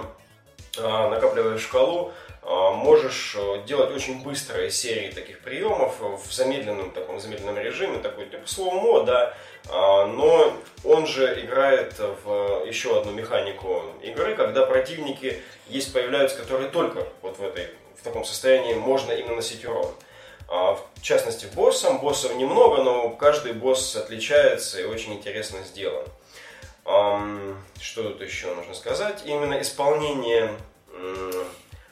а, накапливаешь шкалу, а, можешь э, делать очень быстрые серии таких приемов в замедленном таком замедленном режиме, такой типа слоумо, да, но он же играет в еще одну механику игры, когда противники есть появляются, которые только вот в этой в таком состоянии можно им наносить урон. В частности, боссам. Боссов немного, но каждый босс отличается и очень интересно сделан. Что тут еще нужно сказать? Именно исполнение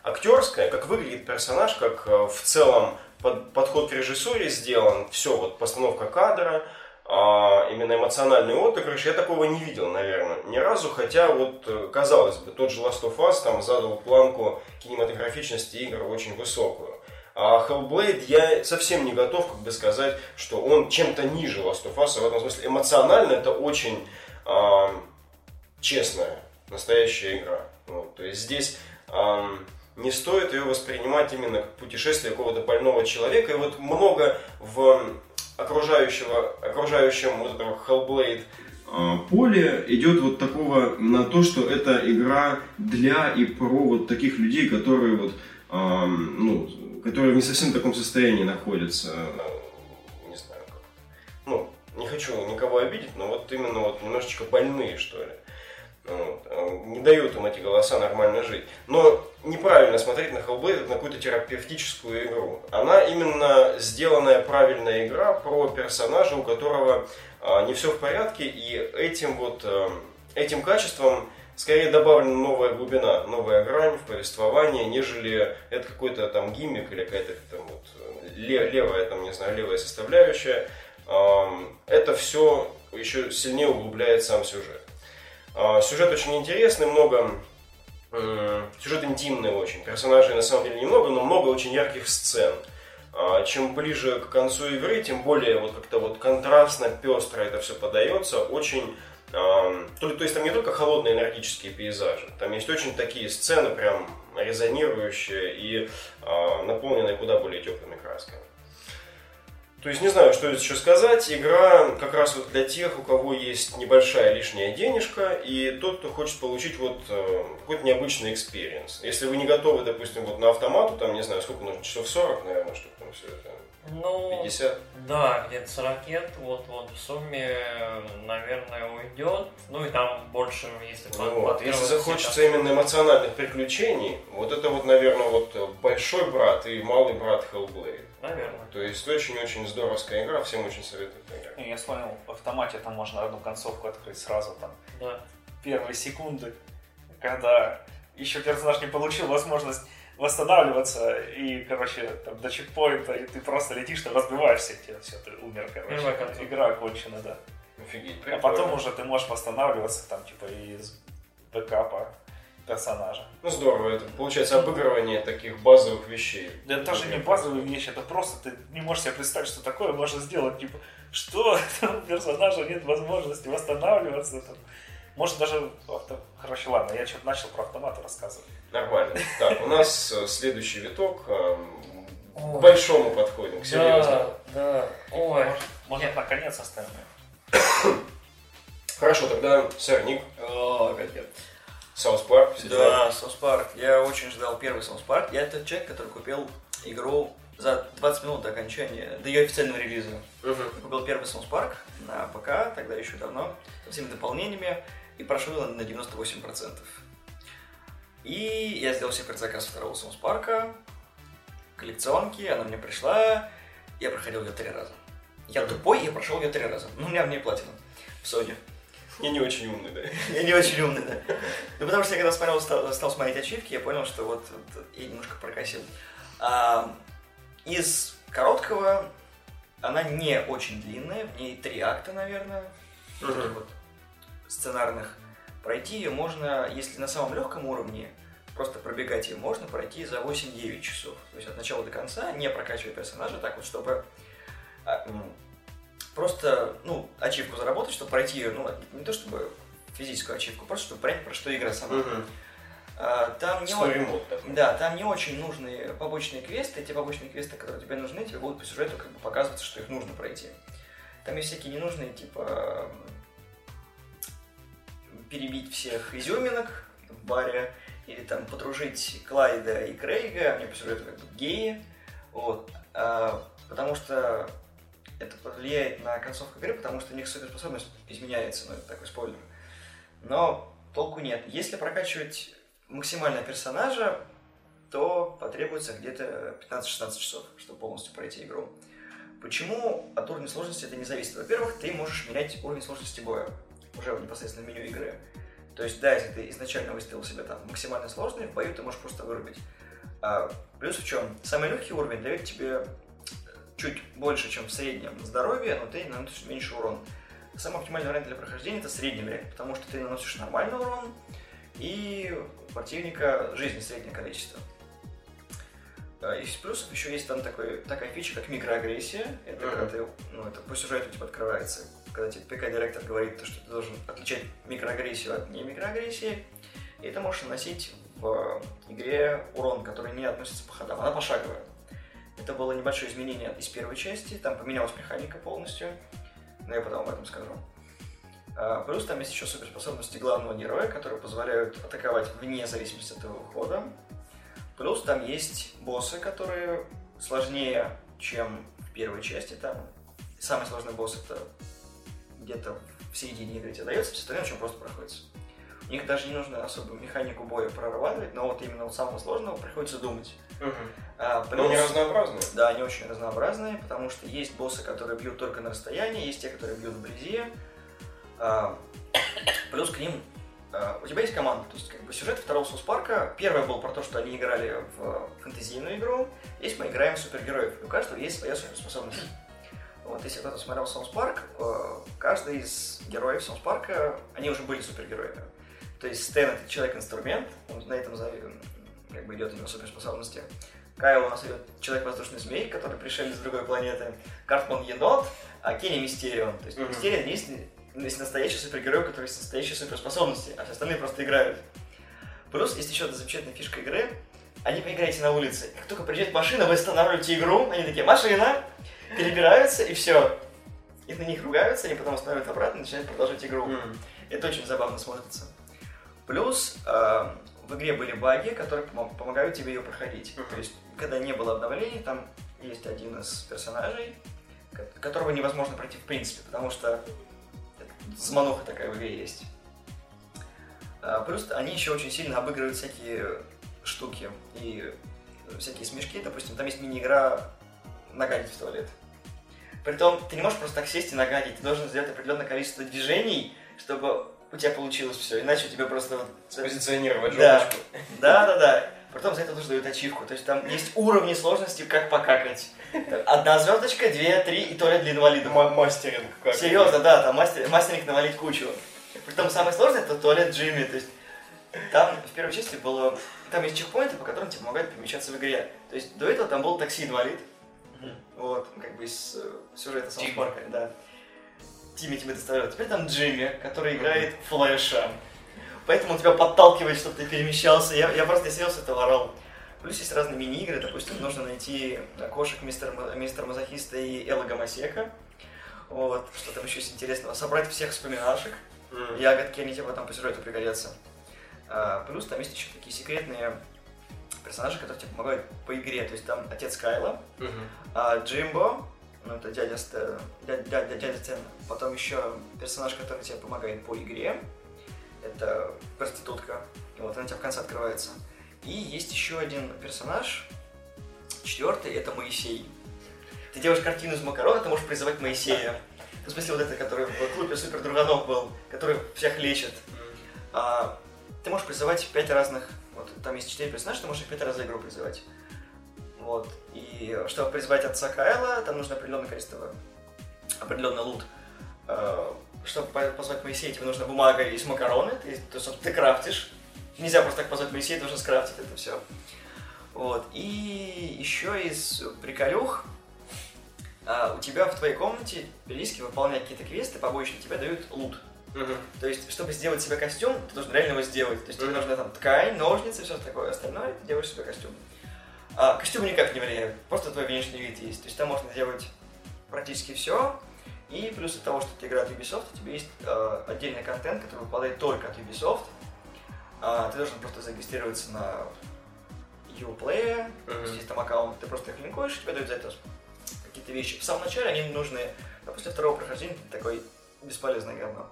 актерское, как выглядит персонаж, как э, в целом под, подход к режиссуре сделан, все, вот постановка кадра, а, именно эмоциональный отыгрыш, я такого не видел, наверное, ни разу, хотя вот, э, казалось бы, тот же Last of Us там задал планку кинематографичности игр очень высокую. А Hellblade я совсем не готов как бы сказать, что он чем-то ниже Last of Us, в этом смысле эмоционально это очень а, честная, настоящая игра. Вот, то есть здесь а, не стоит ее воспринимать именно как путешествие какого-то больного человека. И вот много в окружающего, окружающем вот этого Hellblade а, поле идет вот такого на то, что это игра для и про вот таких людей, которые вот, ну, которые в не совсем таком состоянии находятся. Не хочу никого обидеть, но вот именно вот немножечко больные, что ли. Вот. Э, не дают им эти голоса нормально жить. Но неправильно смотреть на Hellblade на какую-то терапевтическую игру. Она именно сделанная правильная игра про персонажа, у которого а, не все в порядке, и этим вот а, этим качеством скорее добавлена новая глубина, новая грань в повествовании, нежели это какой-то там гиммик или какая-то там вот левая, там, не знаю, левая составляющая. Это все еще сильнее углубляет сам сюжет. А, сюжет очень интересный, много... Сюжет интимный очень. Персонажей на самом деле немного, но много очень ярких сцен. А, чем ближе к концу игры, тем более вот как-то вот контрастно, пестро это все подается. Очень то, то есть там не только холодные энергетические пейзажи, там есть очень такие сцены прям резонирующие и э, наполненные куда более теплыми красками. То есть не знаю, что еще сказать. Игра как раз вот для тех, у кого есть небольшая лишняя денежка, и тот, кто хочет получить вот э, какой-то необычный experience. Если вы не готовы, допустим, вот на автомату, там, не знаю, сколько нужно, часов 40, наверное, чтобы там все это. Ну, 50? Да, где-то 40 лет, вот, вот в сумме, наверное, уйдет. Ну и там больше, если ну, вот, Если захочется именно эмоциональных приключений, вот это вот, наверное, вот большой брат и малый брат Hellblade. Наверное. То есть очень-очень здоровская игра, всем очень советую поиграть. Я вспомнил, в автомате там можно одну концовку открыть сразу там. Да. Первые секунды, когда еще персонаж не получил возможность восстанавливаться и, короче, там, до чекпоинта, и ты просто летишь, ты разбиваешься, и все, ты умер, короче. Игра окончена, да. Офигеть, прикольно. А потом уже ты можешь восстанавливаться там, типа, из бэкапа персонажа. Ну здорово, это получается обыгрывание таких базовых вещей. Да это даже не базовые вещи, это просто ты не можешь себе представить, что такое можно сделать. Типа, что у персонажа нет возможности восстанавливаться. Там. Может даже авто... Короче, ладно, я что-то начал про автоматы рассказывать. Нормально. Так, у нас э, следующий виток к большому подходим, к серьезному. Да, да. Ой. Может, наконец остальное. Хорошо, тогда Sonic. О, опять нет. South Park. Да, South Park. Я очень ждал первый South Park. Я тот человек, который купил игру за 20 минут до окончания, до ее официального релиза. Я купил первый South Park на ПК, тогда еще давно, со всеми дополнениями, и прошел его на 98%. И я сделал себе предзаказ второго South Park а, коллекционки, она мне пришла, я проходил ее три раза. Я тупой, я прошел ее три раза. Ну, у меня в ней платина в Sony. Я не очень умный, да? Я не очень умный, да. Ну, потому что я когда смотрел, стал, стал смотреть ачивки, я понял, что вот, вот я немножко прокосил. А, из короткого она не очень длинная, в ней три акта, наверное, таких вот сценарных. Пройти ее можно, если на самом легком уровне, просто пробегать ее можно пройти за 8-9 часов. То есть от начала до конца, не прокачивая персонажа, так вот, чтобы а, просто, ну, ачивку заработать, чтобы пройти ее, ну, не то чтобы физическую ачивку, просто чтобы понять, про что игра сама. А, Там не, Story о- mode такой. да, там не очень нужны побочные квесты. Те побочные квесты, которые тебе нужны, тебе будут по сюжету как бы показываться, что их нужно пройти. Там есть всякие ненужные, типа перебить всех изюминок в баре, или там подружить Клайда и Крейга, мне по сюжету как бы геи. Вот. А, потому что это повлияет на концовку игры, потому что у них суперспособность изменяется, ну это такой спойлер. Но толку нет. Если прокачивать максимально персонажа, то потребуется где-то 15-16 часов, чтобы полностью пройти игру. Почему от уровня сложности это не зависит? Во-первых, ты можешь менять уровень сложности боя уже в непосредственно меню игры. То есть, да, если ты изначально выставил себе там максимально сложный, в бою ты можешь просто вырубить. А, плюс в чем? Самый легкий уровень дает тебе чуть больше, чем в среднем здоровье, но ты наносишь меньше урон. Самый оптимальный вариант для прохождения это средний вариант, потому что ты наносишь нормальный урон, и у противника жизни среднее количество. А, Из плюсов еще есть там такой, такая фича, как микроагрессия. Это Мгм. когда ты, ну, это по сюжету типа открывается. Когда тебе ПК-директор говорит, то, что ты должен отличать микроагрессию от не микроагрессии. И ты можешь наносить в игре урон, который не относится по ходам. Она пошаговая. Это было небольшое изменение из первой части. Там поменялась механика полностью. Но я потом об этом скажу. А, Плюс там есть еще суперспособности главного героя, которые позволяют атаковать вне зависимости от его ухода. Плюс там есть боссы, которые сложнее, чем в первой части. Там самый сложный босс это где-то в середине игры тебе дается, все остальное очень просто проходится. У них даже не нужно особо механику боя прорабатывать, но вот именно у самого сложного приходится думать. Мгм. А, Но они плюс- разнообразные. да, они очень разнообразные, потому что есть боссы, которые бьют только на расстоянии, есть те, которые бьют вблизи. А, плюс к ним а, у тебя есть команда, то есть как бы сюжет второго Соус Парка. Первый был про то, что они играли в фэнтезийную игру. Здесь мы играем в супергероев. и У каждого есть своя суперспособность. Вот, если кто-то смотрел Соус Парк, э, каждый из героев Соус Парка, они уже были супергероями. То есть Стэн это человек-инструмент, он на этом как бы идет у него суперспособности. Кайл у нас идет человек-воздушный змей, который пришелец с другой планеты. Картман енот, а Кенни Мистерион. То есть. Мистерион есть, есть настоящий супергерой, у которого есть настоящие суперспособности, а все остальные просто играют. Плюс есть еще одна замечательная фишка игры. Они поиграете на улице. Как только приезжает машина, вы останавливаете игру, они такие, машина, перебираются и все. И на них ругаются, они потом останавливают обратно и начинают продолжать игру. Мгм. Это очень забавно смотрится. Плюс э, в игре были баги, которые помо- помогают тебе ее проходить. Мгм. То есть, когда не было обновлений, там есть один из персонажей, ко- которого невозможно пройти в принципе, потому что замануха такая в игре есть. А, плюс они еще очень сильно обыгрывают всякие штуки и всякие смешки. Допустим, там есть мини-игра нагадить в туалет. Притом, ты не можешь просто так сесть и нагадить, ты должен сделать определенное количество движений, чтобы у тебя получилось все, иначе у тебя просто вот... Спозиционировать Да. Да, да, да. Потом за это тоже дают ачивку. То есть там есть уровни сложности, как покакать. Одна звездочка, две, три и туалет для инвалидов. Ма- Мастеринг как. Серьезно, да, там мастер, мастеринг навалить кучу. Притом самое сложное это туалет Джимми. То есть там в первой части было... Там есть чекпоинты, по которым тебе помогают перемещаться в игре. То есть до этого там был такси-инвалид. Вот, как бы из э, сюжета Саус. Парка, да. Тимми тебе доставляют. Теперь там Джимми, который играет Флэша. Поэтому он тебя подталкивает, чтобы ты перемещался. Я, я просто сидел с этого орал. Плюс есть разные мини-игры. Допустим, нужно найти кошек мистера, мистера Мазохиста и Элла Гомосека. Вот, что там еще есть интересного. Собрать всех вспоминашек. Мгм. Ягодки, они тебе потом по сюжету пригодятся. А, плюс там есть еще такие секретные персонажи, которые тебе помогают по игре. То есть там отец Кайла, Мгм. а Джимбо, ну это дядя, Сте- дядя, дядя, дядя Стэн. Потом еще персонаж, который тебе помогает по игре. Это проститутка, Вот, он у тебя в конце открывается. И есть еще один персонаж, четвертый, это Моисей. Ты делаешь картину из макарона, ты можешь призывать Моисея. В смысле, вот это, который в клубе Супер Друганов был, который всех лечит. А, ты можешь призывать пять разных... Вот там есть четыре персонажа, ты можешь их пять раз за игру призывать. Вот. И чтобы призвать отца Кайла, там нужно определенное количество... определенный лут. А, чтобы позвать Моисея, тебе нужна бумага из макароны, ты, то есть ты крафтишь. Нельзя просто так позвать Моисея, ты должен скрафтить это все. Вот. И еще из приколюх, а, у тебя в твоей комнате периодически выполняют какие-то квесты побочные, тебе дают лут. Угу. То есть, чтобы сделать себе костюм, ты должен реально его сделать. То есть, тебе нужна там ткань, ножницы, все такое остальное, ты делаешь себе костюм. А костюмы никак не влияют, просто твой внешний вид есть. То есть, там можно делать практически все. И плюс от того, что ты играешь в Ubisoft, у тебя есть э, отдельный контент, который выпадает только от Ubisoft. А, ты должен просто зарегистрироваться на Uplay, mm-hmm. есть там аккаунт, ты просто их линкуешь, тебе дают за это какие-то вещи. В самом начале они нужны, а после второго прохождения ты такой бесполезный говно.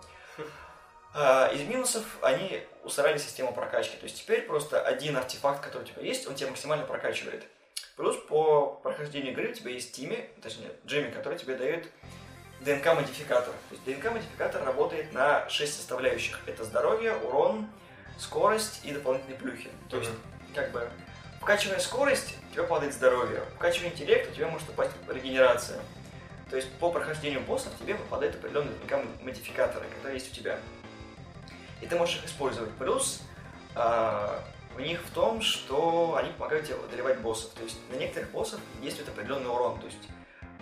А, из минусов они устарали систему прокачки. То есть теперь просто один артефакт, который у тебя есть, он тебя максимально прокачивает. Плюс по прохождению игры у тебя есть Тими, точнее Джимми, который тебе дает ДНК-модификатор. То есть ДНК-модификатор работает на 6 составляющих. Это здоровье, урон, скорость и дополнительные плюхи. То есть, mm-hmm. как бы, вкачивая скорость, у тебя падает здоровье. Вкачивая интеллект, у тебя может упасть регенерация. То есть, по прохождению боссов тебе выпадают определенные ДНК-модификаторы, которые есть у тебя. И ты можешь их использовать. Плюс, э, у них в том, что они помогают тебе одолевать боссов. То есть, на некоторых боссов действует определенный урон. То есть,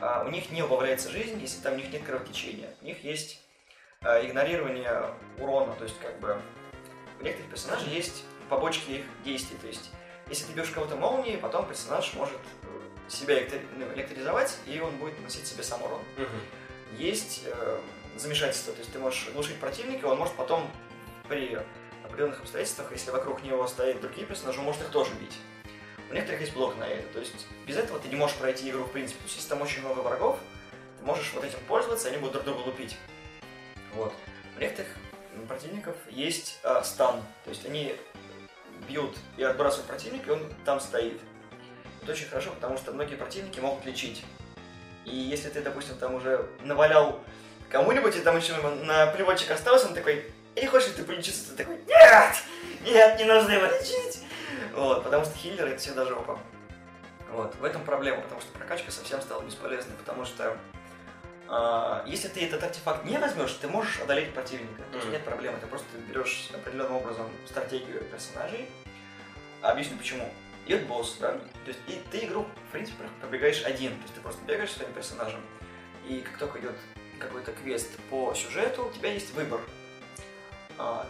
а, у них не убавляется жизнь, если там у них нет кровотечения. У них есть а, игнорирование урона, то есть как бы у некоторых персонажей есть побочки их действий, то есть если ты бьешь кого-то молнией, потом персонаж может э, себя ну, электризовать, и он будет наносить себе сам урон. Угу. Есть э, замешательство, то есть ты можешь глушить противника, он может потом при определенных обстоятельствах, если вокруг него стоят другие персонажи, он может их тоже бить. У некоторых есть блок на это. То есть без этого ты не можешь пройти игру в принципе. То есть если там очень много врагов, ты можешь вот этим пользоваться, они будут друг друга лупить. Вот. У некоторых противников есть э, стан. То есть они бьют и отбрасывают противника, и он там стоит. Это очень хорошо, потому что многие противники могут лечить. И если ты, допустим, там уже навалял кому-нибудь, и там еще на приводчик остался, он такой, и не хочешь ли ты полечиться? Ты такой, нет, нет, не нужно его лечить. Вот, потому что хиллер это всегда жопа. Вот, в этом проблема, потому что прокачка совсем стала бесполезной, потому что э, если ты этот артефакт не возьмешь, ты можешь одолеть противника. Mm. То есть нет проблемы, ты просто берешь определенным образом стратегию персонажей. Объясню почему. Идет босс, да? То есть и ты игру, в принципе, пробегаешь один. То есть ты просто бегаешь своим персонажем. И как только идет какой-то квест по сюжету, у тебя есть выбор. А,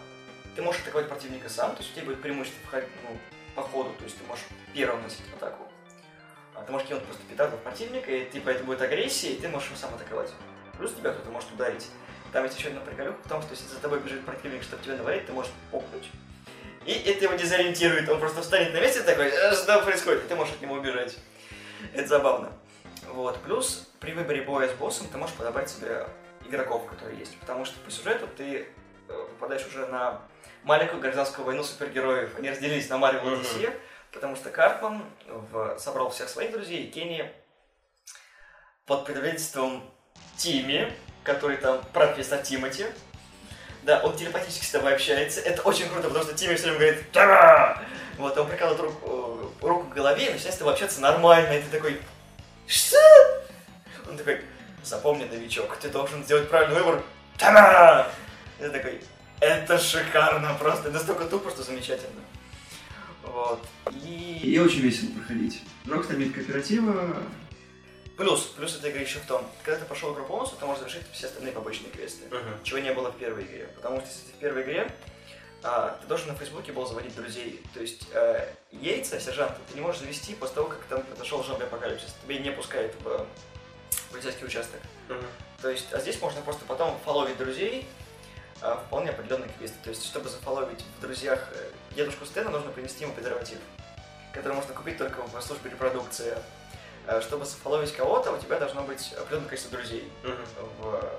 ты можешь атаковать противника сам, то есть у тебя будет преимущество ну, по ходу, то есть ты можешь первым носить атаку. А ты можешь кинуть просто петарду в противника, и типа это будет агрессия, и ты можешь его сам атаковать. Плюс тебя кто-то может ударить. Там есть еще одна приколюха в том, что если за тобой бежит противник, чтобы тебя навалить, ты можешь попнуть. И это его дезориентирует. Он просто встанет на месте такой, «Э, что происходит, и ты можешь от него убежать. Это забавно. Вот. Плюс при выборе боя с боссом ты можешь подобрать себе игроков, которые есть. Потому что по сюжету ты попадаешь уже на маленькую гражданскую войну супергероев. Они разделились на Marvel и DC, потому что Картман в... собрал всех своих друзей, и Кенни под предводительством Тими, который там профессор Тимати, да, он телепатически с тобой общается. Это очень круто, потому что Тимми все время говорит «Тара!» Вот, он прикладывает руку, э, руку к голове и начинает с тобой общаться нормально. И ты такой «Что?» Он такой «Запомни, новичок, ты должен сделать правильный выбор. Тара!» И ты такой это шикарно просто. Это настолько тупо, что замечательно. Вот. И... И очень весело проходить. Rockstar имеет кооператива. Плюс, плюс эта игра еще в том, когда ты пошел игру полностью, ты можешь завершить все остальные побочные квесты, uh-huh. чего не было в первой игре. Потому что если ты в первой игре, а, ты должен на Фейсбуке был заводить друзей. То есть э, яйца, сержанта, ты не можешь завести после того, как там произошел зомби апокалипсис. Тебе не пускают в полицейский участок. Uh-huh. То есть, а здесь можно просто потом фоловить друзей, вполне определенные квесты. То есть, чтобы зафоловить в друзьях э, дедушку Стэна, нужно принести ему презерватив, который можно купить только в службе репродукции. А, чтобы зафоловить кого-то, у тебя должно быть определенное количество друзей в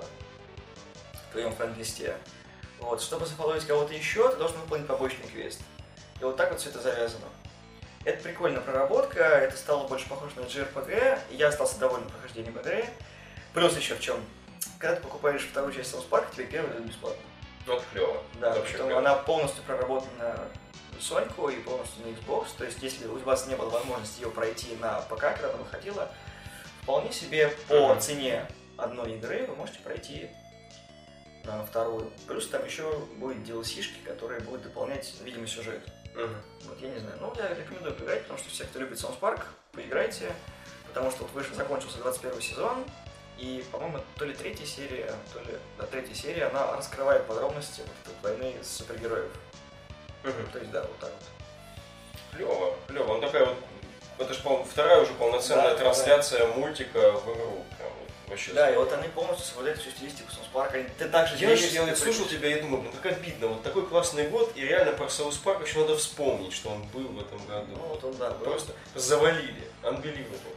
твоем френд-листе. Вот. Чтобы зафоловить кого-то еще, ты должен выполнить побочный квест. И вот так вот все это завязано. Это прикольная проработка, это стало больше похоже на JRPG, я остался доволен прохождением игры. Плюс еще в чем? Когда ты покупаешь вторую часть South Park, тебе первый идет бесплатно. Ну, это клево. Да, вообще потом она полностью проработана на Соньку и полностью на Xbox. То есть, если у вас не было возможности ее пройти на ПК, когда она выходила, вполне себе по mm-hmm. цене одной игры вы можете пройти на вторую. Плюс там еще будет DLC-шки, которые будут дополнять, видимо, сюжет. Uh-huh. Вот я не знаю. Ну, я рекомендую поиграть, потому что все, кто любит Sounds Park, поиграйте. Потому что вот вышел, закончился 21 сезон, и, по-моему, то ли третья серия, то ли да, третья серия, она раскрывает подробности вот войны супергероев. Uh-huh. То есть, да, вот так вот. Клево, клево. Он такая вот, это же, по вторая уже полноценная да, трансляция да. мультика в игру. Прям вообще. Да, и вот они полностью соблюдают всю стилистику Соус Парка. Ты также я, же, я слушал тебя и думаю, ну как обидно, вот такой классный год, и реально про Соус Парк еще надо вспомнить, что он был в этом году. Ну вот он, да. Просто был. завалили. Unbelievable.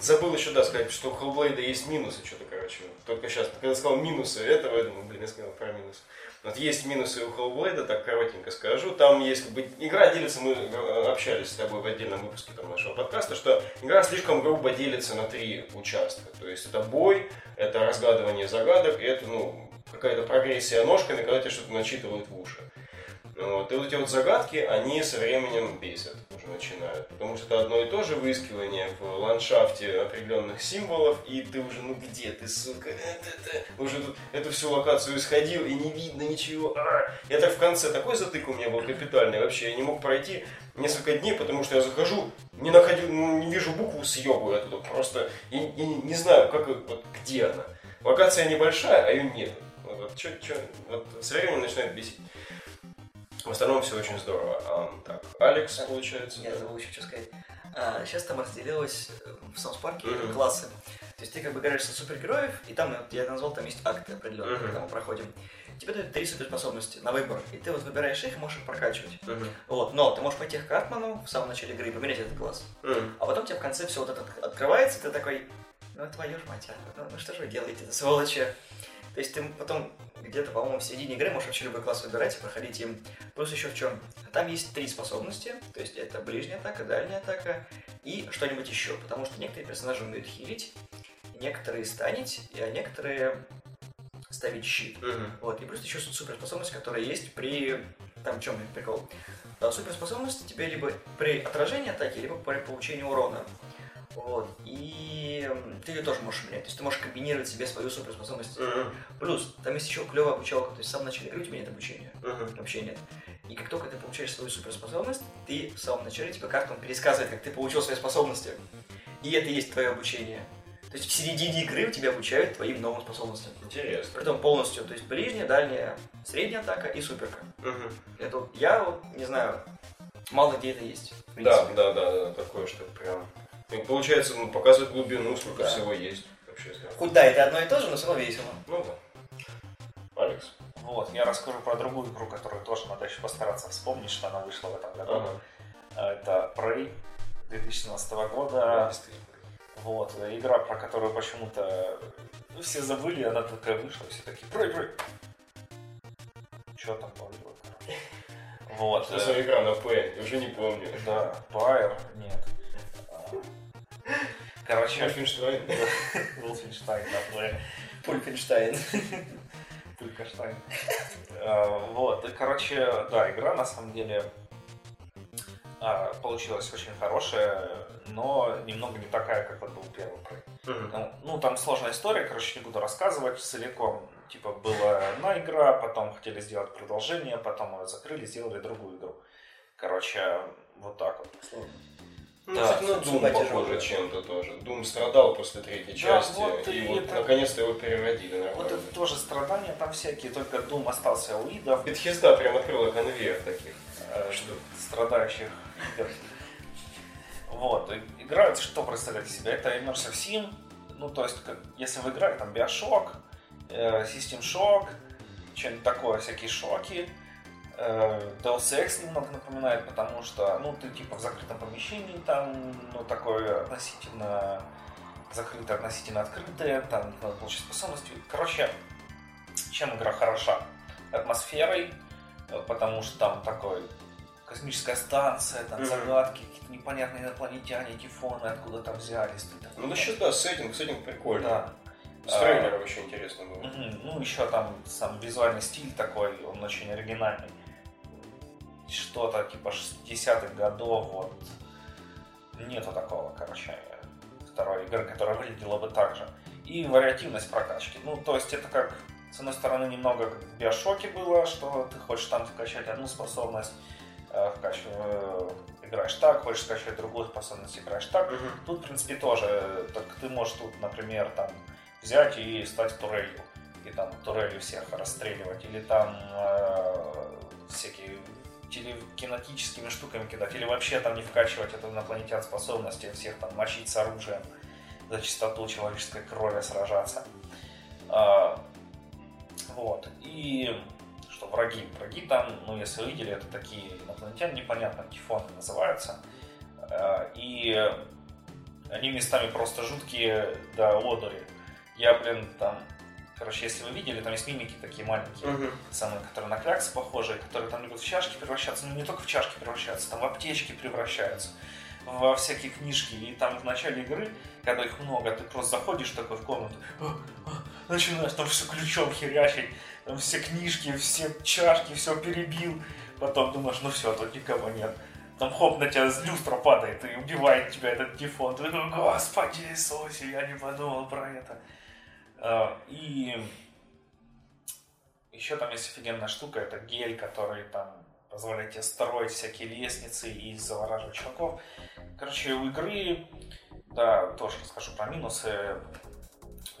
Забыл еще, да, сказать, что у Hellblade есть минусы, что-то, короче. Только сейчас, когда сказал минусы этого, я думаю, блин, я сказал про минусы. Вот есть минусы у Hellblade, так коротенько скажу. Там есть как бы игра делится, мы общались с тобой в отдельном выпуске там, нашего подкаста, что игра слишком грубо делится на три участка. То есть это бой, это разгадывание загадок, и это ну, какая-то прогрессия ножками, когда тебе что-то начитывают в уши. Вот. И вот эти вот загадки, они со временем бесят, уже начинают. Потому что это одно и то же выискивание в ландшафте определенных символов, и ты уже, ну где ты, сука, это, это. уже тут эту всю локацию исходил, и не видно ничего. А! Я так в конце, такой затык у меня был капитальный вообще, я не мог пройти несколько дней, потому что я захожу, не находил, ну, не вижу букву съебу оттуда, просто, и, и не знаю, как, вот где она. Локация небольшая, а ее нет. Вот, вот, чё, чё, вот со временем начинает бесить. В остальном все очень здорово. А, так, Алекс, а, получается. Я забыл еще что сказать. А, сейчас там разделилось э, в Саус-парке mm-hmm. классы. То есть ты как бы играешь за супергероев, и там, я назвал, там есть акты определенные, mm-hmm. когда мы проходим. Тебе дают три суперспособности на выбор, и ты вот выбираешь их и можешь их прокачивать. Mm-hmm. Вот, но ты можешь пойти к Картману в самом начале игры и поменять этот класс. Mm-hmm. А потом тебе в конце все вот это открывается, ты такой, ну твою ж мать, а, ну, ну что же вы делаете, сволочи. То есть ты потом где-то, по-моему, в середине игры можешь вообще любой класс выбирать и проходить им. Плюс еще в чем? Там есть три способности, то есть это ближняя атака, дальняя атака и что-нибудь еще, потому что некоторые персонажи умеют хилить, некоторые станить, а некоторые ставить щит. Uh-huh. Вот. И плюс еще суперспособность, которая есть при... Там в чем прикол? Суперспособность тебе либо при отражении атаки, либо при получении урона. Вот. И ты ее тоже можешь менять. То есть ты можешь комбинировать себе свою суперспособность. Uh-huh. Плюс, там есть еще клевая обучалка. То есть в самом начале игры у тебя нет обучения. Uh-huh. Вообще нет. И как только ты получаешь свою суперспособность, ты в самом начале тебе карта он пересказывает, как ты получил свои способности. И это и есть твое обучение. То есть в середине игры у тебя обучают твоим новым способностям. Интересно. Притом полностью, то есть ближняя, дальняя, средняя атака и суперка. Угу. Это я вот, не знаю, мало где это есть. Да, да, да, да, такое, что прям и получается, ну, показывает глубину, сколько да. всего есть. Вообще, Хоть да, это одно и то же, но все равно весело. Ну да. Алекс. Вот, я расскажу про другую игру, которую тоже надо еще постараться вспомнить, что она вышла в этом году. Ага. Это Prey 2017 года. Вот, игра, про которую почему-то ну, все забыли, она такая вышла, все такие Prey, Prey. Что там было? Вот. Что за игра на П? Я уже не помню. Да, Pyre, нет. Короче... Вольфенштайн. Вольфенштайн, да, Пульфенштайн. Пулькаштайн. А, вот, и, короче, да, игра на самом деле а, получилась очень хорошая, но немного не такая, как вот был первый проект. Ну, там сложная история, короче, не буду рассказывать целиком. Типа, была одна игра, потом хотели сделать продолжение, потом ее закрыли, сделали другую игру. Короче, вот так вот. Сложно. Ну, да, кстати, на Doom похоже чем-то тоже. Doom страдал после третьей части, да, вот, и, и вот это... наконец-то его переводили нормально. Вот это тоже страдания там всякие, только Doom остался у идов. Bethesda прям открыла конвейер таких э, что страдающих игр. Вот, игра, что представляет из себя? Это Immersive Sim, ну, то есть, как, если вы играли, там, Bioshock, э, System Shock, что-нибудь такое, всякие шоки, Э, Deus Ex немного напоминает, потому что, ну, ты типа в закрытом помещении, там, ну, такое относительно закрытое, относительно открытое, там надо получить способности. Короче, чем игра хороша? Атмосферой, э, потому что там такой космическая станция, там mm-hmm. загадки, какие-то непонятные инопланетяне, тифоны, откуда там взялись. Ну, сейчас, да, сеттинг, сеттинг прикольный. Да. С трейлером а, очень интересно было. Угу. Ну, еще там сам визуальный стиль такой, он очень оригинальный. Что-то типа 60-х годов, вот. Нету такого, короче, второй игры, которая выглядела бы так же. И вариативность прокачки. Ну, то есть это как, с одной стороны, немного как в Биошоке было, что ты хочешь там вкачать одну способность, э, вкачиваешь, э, играешь так, хочешь скачать другую способность, играешь так. Угу. Тут, в принципе, тоже, только ты можешь тут, например, там взять и стать турелью. И там турелью всех расстреливать. Или там э, всякие телекинетическими штуками кидать. Или вообще там не вкачивать это инопланетян способности, всех там мочить с оружием за чистоту человеческой крови сражаться. А, вот. И что враги? Враги там, ну если видели, это такие инопланетяне, непонятно, тифоны называются. А, и они местами просто жуткие до одури. Я, блин, там Короче, если вы видели, там есть мимики такие маленькие, uh-huh. самые, которые на кляксы похожие, которые там любят в чашки превращаться, ну не только в чашки превращаются, там в аптечки превращаются, во всякие книжки. И там в начале игры, когда их много, ты просто заходишь такой в комнату, «А, а», начинаешь там все ключом херячить, там все книжки, все чашки, все перебил. Потом думаешь, ну все, тут никого нет. Там хоп, на тебя с люстра падает и убивает тебя этот дефон. Ты думаешь, господи Иисусе, я не подумал про это. А, и еще там есть офигенная штука, это гель, который там позволяет тебе строить всякие лестницы и завораживать чуваков. Короче, у игры, да, тоже расскажу про минусы.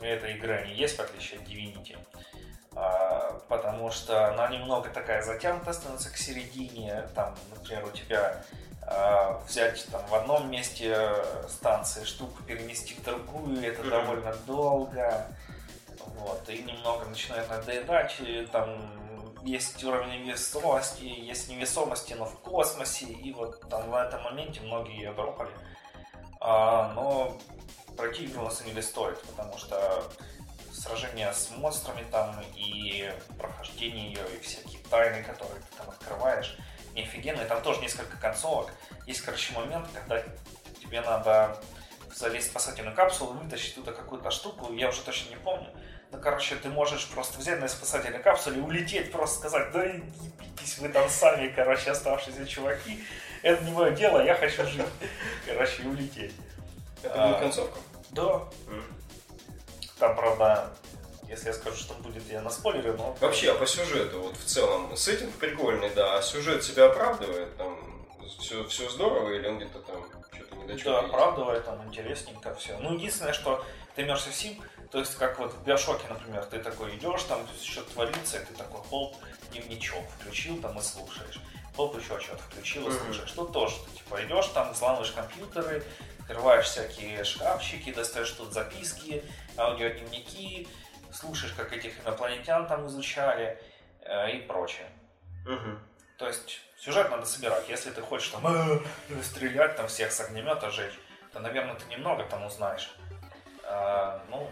Этой игры они есть, в отличие от Divinity. А, потому что она немного такая затянутая становится к середине. Там, например, у тебя взять там в одном месте станции штуку перенести в другую, это mm-hmm. довольно долго. Вот, и немного начинает надоедать, и там есть уровень невесомости, есть невесомости, но в космосе, и вот там на этом моменте многие ее дропали. А, но самом деле стоит, потому что сражения с монстрами там и прохождение ее, и всякие тайны, которые ты там открываешь, не офигенные. Там тоже несколько концовок. Есть, короче, момент, когда тебе надо залезть в спасательную капсулу, вытащить туда какую-то штуку, я уже точно не помню. Ну, короче, ты можешь просто взять на спасательной капсуле, улететь, просто сказать, да ебитесь вы там сами, короче, оставшиеся чуваки. Это не мое дело, я хочу жить. Короче, и улететь. Это а, концовка? Да. Там, правда, если я скажу, что будет, я на спойлере, но... Вообще, а по сюжету, вот в целом, сеттинг прикольный, да, а сюжет себя оправдывает, там, все, все здорово, или он где-то там что-то недочет? Да, оправдывает, там, интересненько все. Ну, единственное, что ты имеешься в Сим, то есть, как вот в Биошоке, например, ты такой идешь, там что-то творится, и ты такой, хоп, дневничок включил там и слушаешь. Хоп, еще что-то включил и слушаешь. Тут тоже, ты типа идешь там, взламываешь компьютеры, открываешь всякие шкафчики, достаешь тут записки, аудиодневники, слушаешь, как этих инопланетян там изучали э, и прочее. Угу. То есть сюжет надо собирать. Если ты хочешь там э, стрелять, там всех с огнемета жечь, то, наверное, ты немного там узнаешь. А, ну,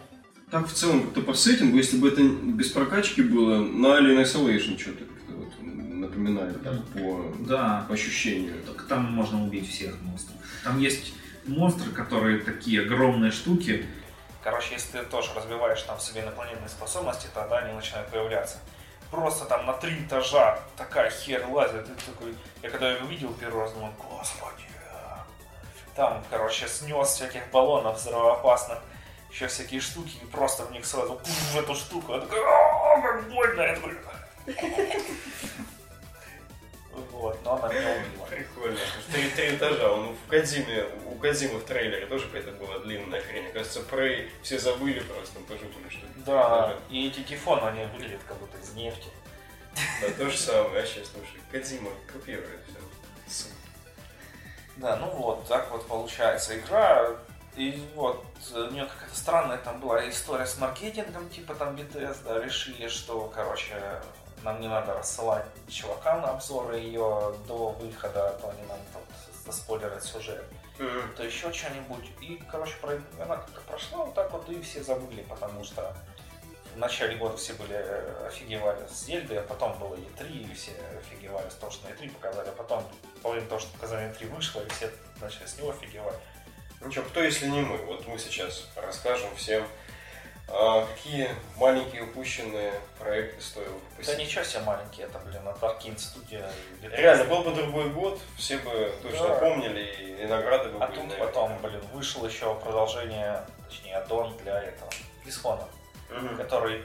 так в целом как-то по сеттингу, если бы это без прокачки было, на Alien Isolation что-то как-то вот напоминает так, по, да. по ощущению. Так там можно убить всех монстров. Там есть монстры, которые такие огромные штуки. Короче, если ты тоже развиваешь там себе инопланетные способности, тогда они начинают появляться. Просто там на три этажа такая хер лазит. Ты такой... Я когда его видел первый раз, думал, господи. Там, короче, снес всяких баллонов взрывоопасных еще всякие штуки, и просто в них сразу в эту штуку. Я такой, как больно! Я такой... Вот, но она меня убила. Прикольно. Три, три этажа. Он в Кадиме, у Кадимы в трейлере тоже это была длинная хрень. Кажется, Прей все забыли просто, пожутили что Да, и эти тифоны, они выглядят как будто из нефти. Да, то же самое. Вообще, слушай, Кадима копирует все. Да, ну вот, так вот получается. Игра и вот, у нее какая-то странная там была история с маркетингом, типа там BTS, да, решили, что, короче, нам не надо рассылать чувакам на обзоры ее до выхода, а то они нам там заспойлерят сюжет, то еще что-нибудь. И, короче, она как-то прошла вот так вот, и все забыли, потому что в начале года все были э, офигевали с Зельды, а потом было E3, и все офигевали с того, что на E3 показали, а потом, половина того, что показали на E3 вышло, и все начали с него офигевать. Ну что, кто если не мы? Вот мы сейчас расскажем всем, а какие маленькие упущенные проекты стоило? Да ничего себе маленькие, это, блин, от Arkane студия. Реально, был бы другой год, все бы точно да. помнили, и, и награды бы а были. А тут потом, блин, вышел еще продолжение, точнее, аддон для этого, Dishonored, угу. который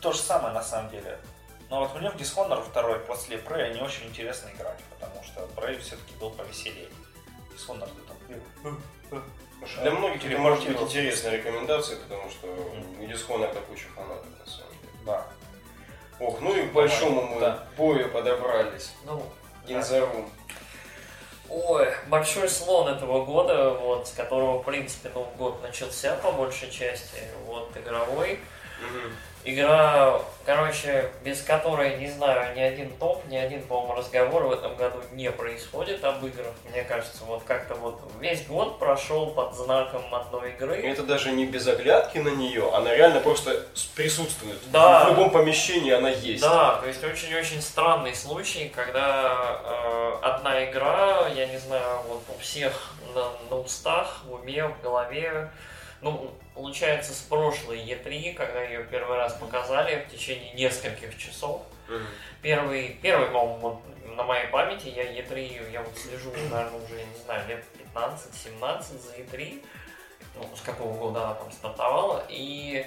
то же самое на самом деле. Но вот мне в Dishonored второй после Prey не очень интересно играть, потому что Prey все-таки был повеселее. Dishonored там для многих это может быть интересная рекомендация, потому что у Dishonored куча фанатов на самом деле. Да. Ох, ну и к большому мы да. бою подобрались. Ну, Инзарум. Ой, большой слон этого года, вот, с которого, в принципе, Новый год начался по большей части, вот, игровой. Угу. Игра, короче, без которой, не знаю, ни один топ, ни один, по-моему, разговор в этом году не происходит об играх. Мне кажется, вот как-то вот весь год прошел под знаком одной игры. И это даже не без оглядки на нее, она реально просто присутствует. Да. В любом помещении она есть. Да, то есть очень-очень странный случай, когда э, одна игра, я не знаю, вот у всех на, на устах, в уме, в голове, ну, получается, с прошлой E3, когда ее первый раз показали в течение нескольких часов. Mm-hmm. Первый, первый, по-моему, на моей памяти, я E3, я вот слежу, наверное, уже, не знаю, лет 15-17 за E3, ну, с какого года она там стартовала, и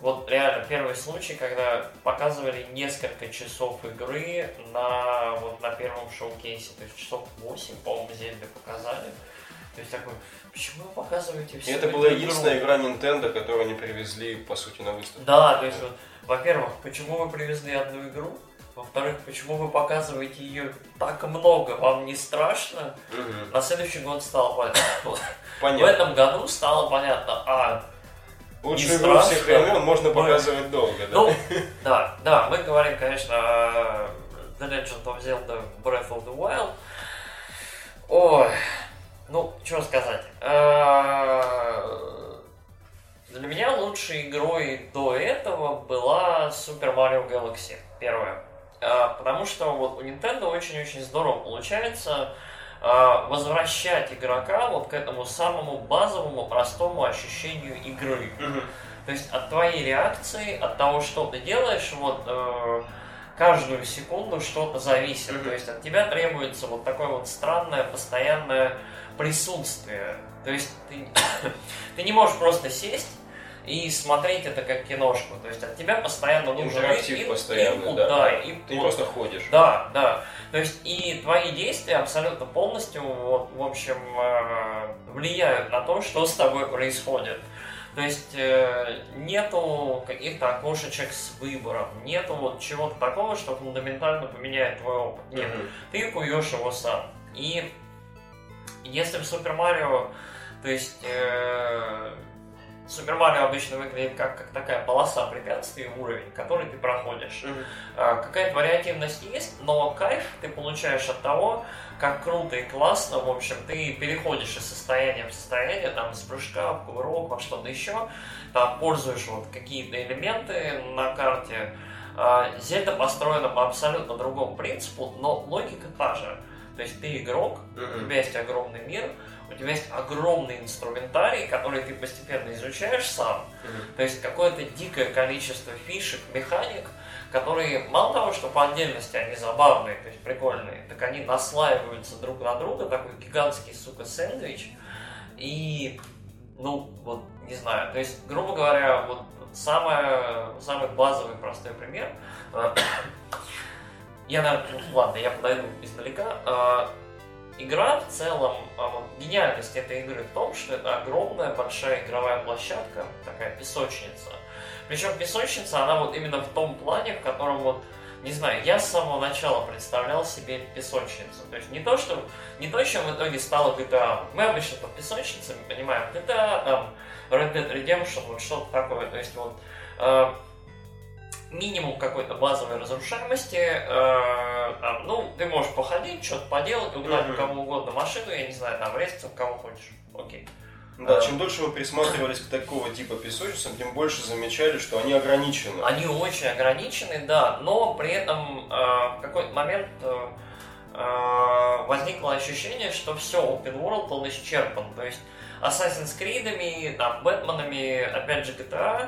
вот реально первый случай, когда показывали несколько часов игры на, вот, на первом шоу-кейсе, то есть часов 8, по-моему, Зельды показали. То есть такой, почему вы показываете все это была единственная игра Nintendo, которую они привезли, по сути, на выставку. Да, то есть, вот, во-первых, почему вы привезли одну игру? Во-вторых, почему вы показываете ее так много? Вам не страшно? Угу. На следующий год стало понятно. понятно. В этом году стало понятно, а Лучшую игру всех времен можно показывать долго, да? Ну, да, да, мы говорим, конечно, о The Legend of Zelda Breath of the Wild. Ой, ну, что сказать. Э, для меня лучшей игрой до этого была Super Mario Galaxy, первая. Э, потому что вот у Nintendo очень-очень здорово получается э, возвращать игрока вот к этому самому базовому, простому ощущению игры. То есть от твоей реакции, от того, что ты делаешь, вот каждую секунду что-то зависит. То есть от тебя требуется вот такое вот странное, постоянное присутствие. То есть ты, ты не можешь просто сесть и смотреть это как киношку. То есть от тебя постоянно нужен Интерактив ин, постоянно, да. да и, ты просто ходишь. Да, да. То есть и твои действия абсолютно полностью, вот, в общем, э, влияют на то, что с тобой происходит. То есть э, нету каких-то окошечек с выбором, нету вот чего-то такого, что фундаментально поменяет твой опыт. Нет, mm-hmm. ты куешь его сам. И если в Супер Марио, то есть э, Супер Марио обычно выглядит как, как такая полоса препятствий, уровень, который ты проходишь. Mm-hmm. Э, какая-то вариативность есть, но кайф ты получаешь от того, как круто и классно, в общем, ты переходишь из состояния в состояние, там, с прыжка, в кувырок, во что-то еще, там, пользуешь вот какие-то элементы на карте. Э, Зельда построена по абсолютно другому принципу, но логика та же. То есть ты игрок, mm-hmm. у тебя есть огромный мир, у тебя есть огромный инструментарий, который ты постепенно изучаешь сам. Mm-hmm. То есть какое-то дикое количество фишек, механик, которые мало того, что по отдельности они забавные, то есть прикольные, так они наслаиваются друг на друга, такой гигантский, сука, сэндвич. И, ну, вот, не знаю, то есть, грубо говоря, вот самое, самый базовый простой пример я, наверное, ладно, я подойду издалека. А, игра в целом, а, гениальность этой игры в том, что это огромная большая игровая площадка, такая песочница. Причем песочница, она вот именно в том плане, в котором вот, не знаю, я с самого начала представлял себе песочницу. То есть не то, что, не то, чем в итоге стало GTA. Мы обычно под песочницами понимаем GTA, там, Red Dead Redemption, вот что-то такое. То есть вот а, минимум какой-то базовой разрушаемости. Э, там, ну, ты можешь походить, что-то поделать, угнать mm-hmm. кому угодно машину, я не знаю, там резаться кого хочешь. Окей. Да, чем дольше мы присматривались к такого типа песочницам, тем больше замечали, что они ограничены. Они очень ограничены, да, но при этом э, в какой-то момент э, э, возникло ощущение, что все, Open World, он исчерпан. То есть Assassin's Creed, там, Бэтменами, опять же GTA, э,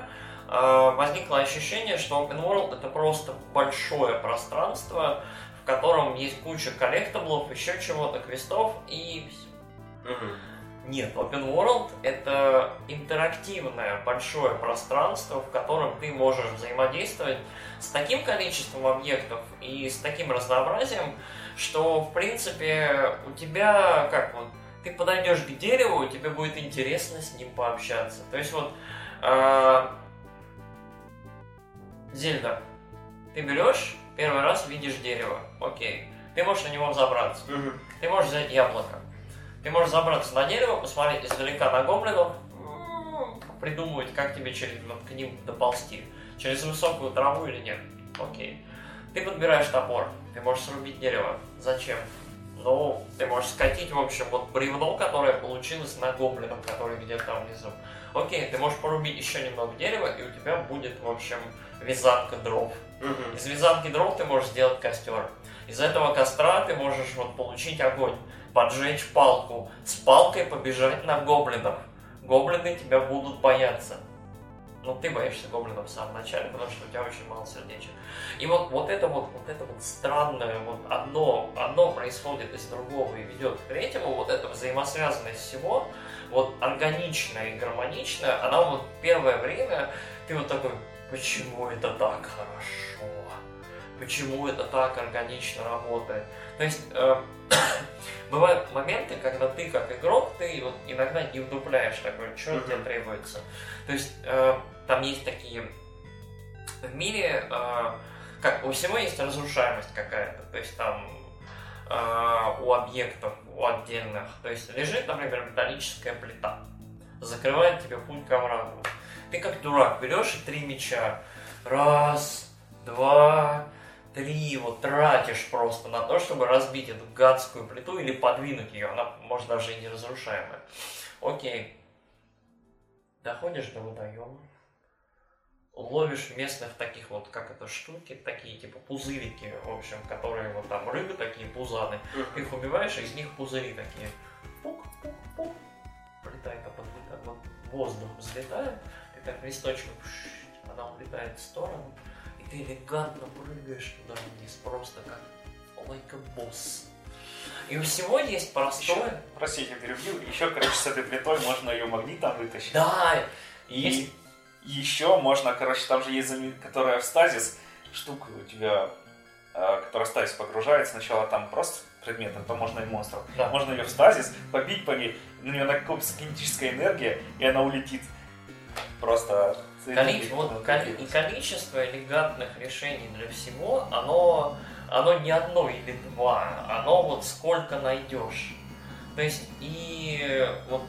возникло ощущение, что Open World это просто большое пространство, в котором есть куча коллектаблов, еще чего-то, квестов и... Угу. Нет, Open World — это интерактивное большое пространство, в котором ты можешь взаимодействовать с таким количеством объектов и с таким разнообразием, что, в принципе, у тебя, как вот, ты подойдешь к дереву, тебе будет интересно с ним пообщаться. То есть вот, э, Зельда, ты берешь, первый раз видишь дерево, окей, ты можешь на него забраться, ты можешь взять яблоко, ты можешь забраться на дерево, посмотреть издалека на гоблинов, придумывать, как тебе через, к ним доползти. Через высокую траву или нет. Окей. Ты подбираешь топор, ты можешь срубить дерево. Зачем? Ну, ты можешь скатить, в общем, вот бревно, которое получилось на гоблином, который где-то там внизу. Окей, ты можешь порубить еще немного дерева, и у тебя будет, в общем, вязанка дров. Угу. Из вязанки дров ты можешь сделать костер. Из этого костра ты можешь вот получить огонь поджечь палку, с палкой побежать на гоблинов. Гоблины тебя будут бояться. Ну, ты боишься гоблинов в самом начале, потому что у тебя очень мало сердечек. И вот, вот это вот, вот это вот странное, вот одно, одно происходит из другого и ведет к третьему, вот эта взаимосвязанность всего, вот органичная и гармоничная, она вот первое время, ты вот такой, почему это так хорошо? Почему это так органично работает? То есть, э, бывают моменты, когда ты как игрок, ты вот иногда не вдупляешь такое, что mm-hmm. тебе требуется. То есть э, там есть такие в мире, э, как у всего есть разрушаемость какая-то, то есть там э, у объектов, у отдельных. То есть лежит, например, металлическая плита, закрывает тебе путь к оврагу. Ты как дурак берешь три меча, раз, два, три вот тратишь просто на то, чтобы разбить эту гадскую плиту или подвинуть ее, она может даже и неразрушаемая. Окей. Доходишь до водоема, ловишь местных таких вот, как это, штуки, такие типа пузырики, в общем, которые вот там рыбы такие, пузаны. Их убиваешь, и из них пузыри такие. Пук-пук-пук. Прилетает, а вот воздух взлетает, ты так листочком, она улетает в сторону ты элегантно прыгаешь туда вниз, просто как like a boss. И у всего есть простое... Еще, простите, перебью. Еще, короче, с этой плитой можно ее магнитом вытащить. Да, и есть... еще можно, короче, там же есть, которая в стазис, штука у тебя, а, которая в стазис погружается. Сначала там просто предмет, а то можно и монстров. Да. Можно ее в стазис, побить по ней, на нее накопится кинетическая энергия, и она улетит. Просто Коли... Вот, коли... И количество элегантных решений для всего, оно, оно не одно или два, оно вот сколько найдешь. То есть, и вот,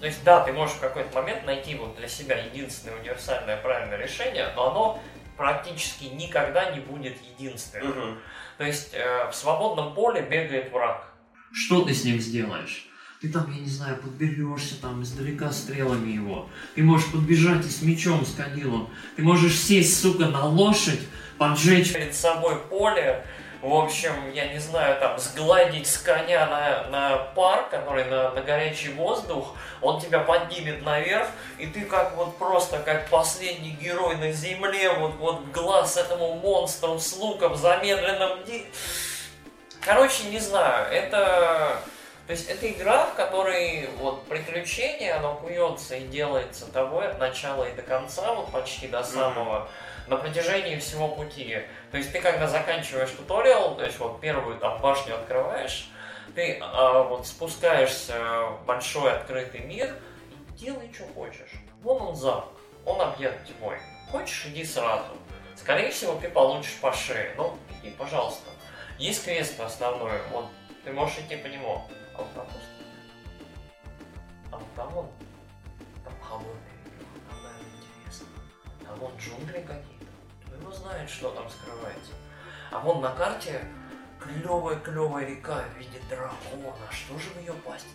то есть, да, ты можешь в какой-то момент найти вот для себя единственное универсальное правильное решение, но оно практически никогда не будет единственным. Угу. То есть, э, в свободном поле бегает враг. Что ты с ним сделаешь? Ты там, я не знаю, подберешься там издалека стрелами его. Ты можешь подбежать и с мечом, с кадилом. Ты можешь сесть, сука, на лошадь, поджечь перед собой поле, в общем, я не знаю, там, сгладить с коня на, на пар, который на, на горячий воздух, он тебя поднимет наверх, и ты как вот просто, как последний герой на земле, вот, вот глаз этому монстру с луком замедленным... Короче, не знаю, это то есть это игра, в которой вот приключение, оно куется и делается тобой от начала и до конца, вот почти до самого, mm-hmm. на протяжении всего пути. То есть ты когда заканчиваешь туториал, то есть вот первую там башню открываешь, ты а, вот спускаешься в большой открытый мир и делай, что хочешь. Вон он замок, он объект твой. Хочешь, иди сразу. Скорее всего, ты получишь по шее. Ну, иди, пожалуйста. Есть квест основной, вот ты можешь идти по нему. А вот там просто... А вот там он, там холодный, там, наверное, интересно. А вон джунгли какие-то. Кто его знает, что там скрывается. А вон на карте клевая-клевая река в виде дракона. Что же в ее пасть?